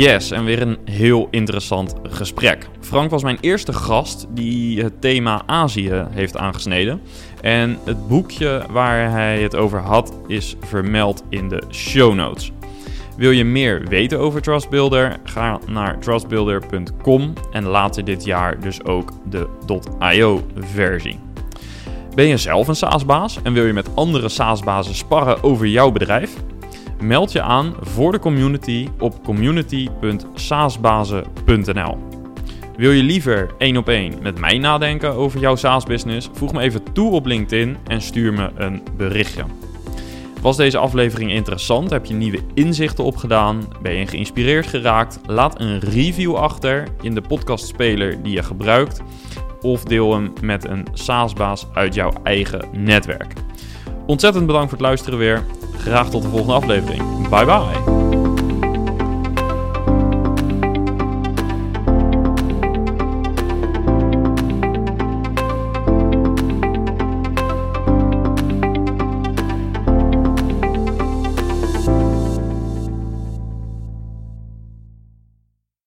Yes, en weer een heel interessant gesprek. Frank was mijn eerste gast die het thema Azië heeft aangesneden. En het boekje waar hij het over had is vermeld in de show notes. Wil je meer weten over Trustbuilder? Ga naar trustbuilder.com en later dit jaar dus ook de .io versie. Ben je zelf een SaaS-baas en wil je met andere SaaS-bazen sparren over jouw bedrijf? Meld je aan voor de community op community.saasbazen.nl. Wil je liever één op één met mij nadenken over jouw SaaS-business? Voeg me even toe op LinkedIn en stuur me een berichtje. Was deze aflevering interessant? Heb je nieuwe inzichten opgedaan? Ben je geïnspireerd geraakt? Laat een review achter in de podcastspeler die je gebruikt. Of deel hem met een SaaS-baas uit jouw eigen netwerk. Ontzettend bedankt voor het luisteren weer. Graag tot de volgende aflevering. Bye bye.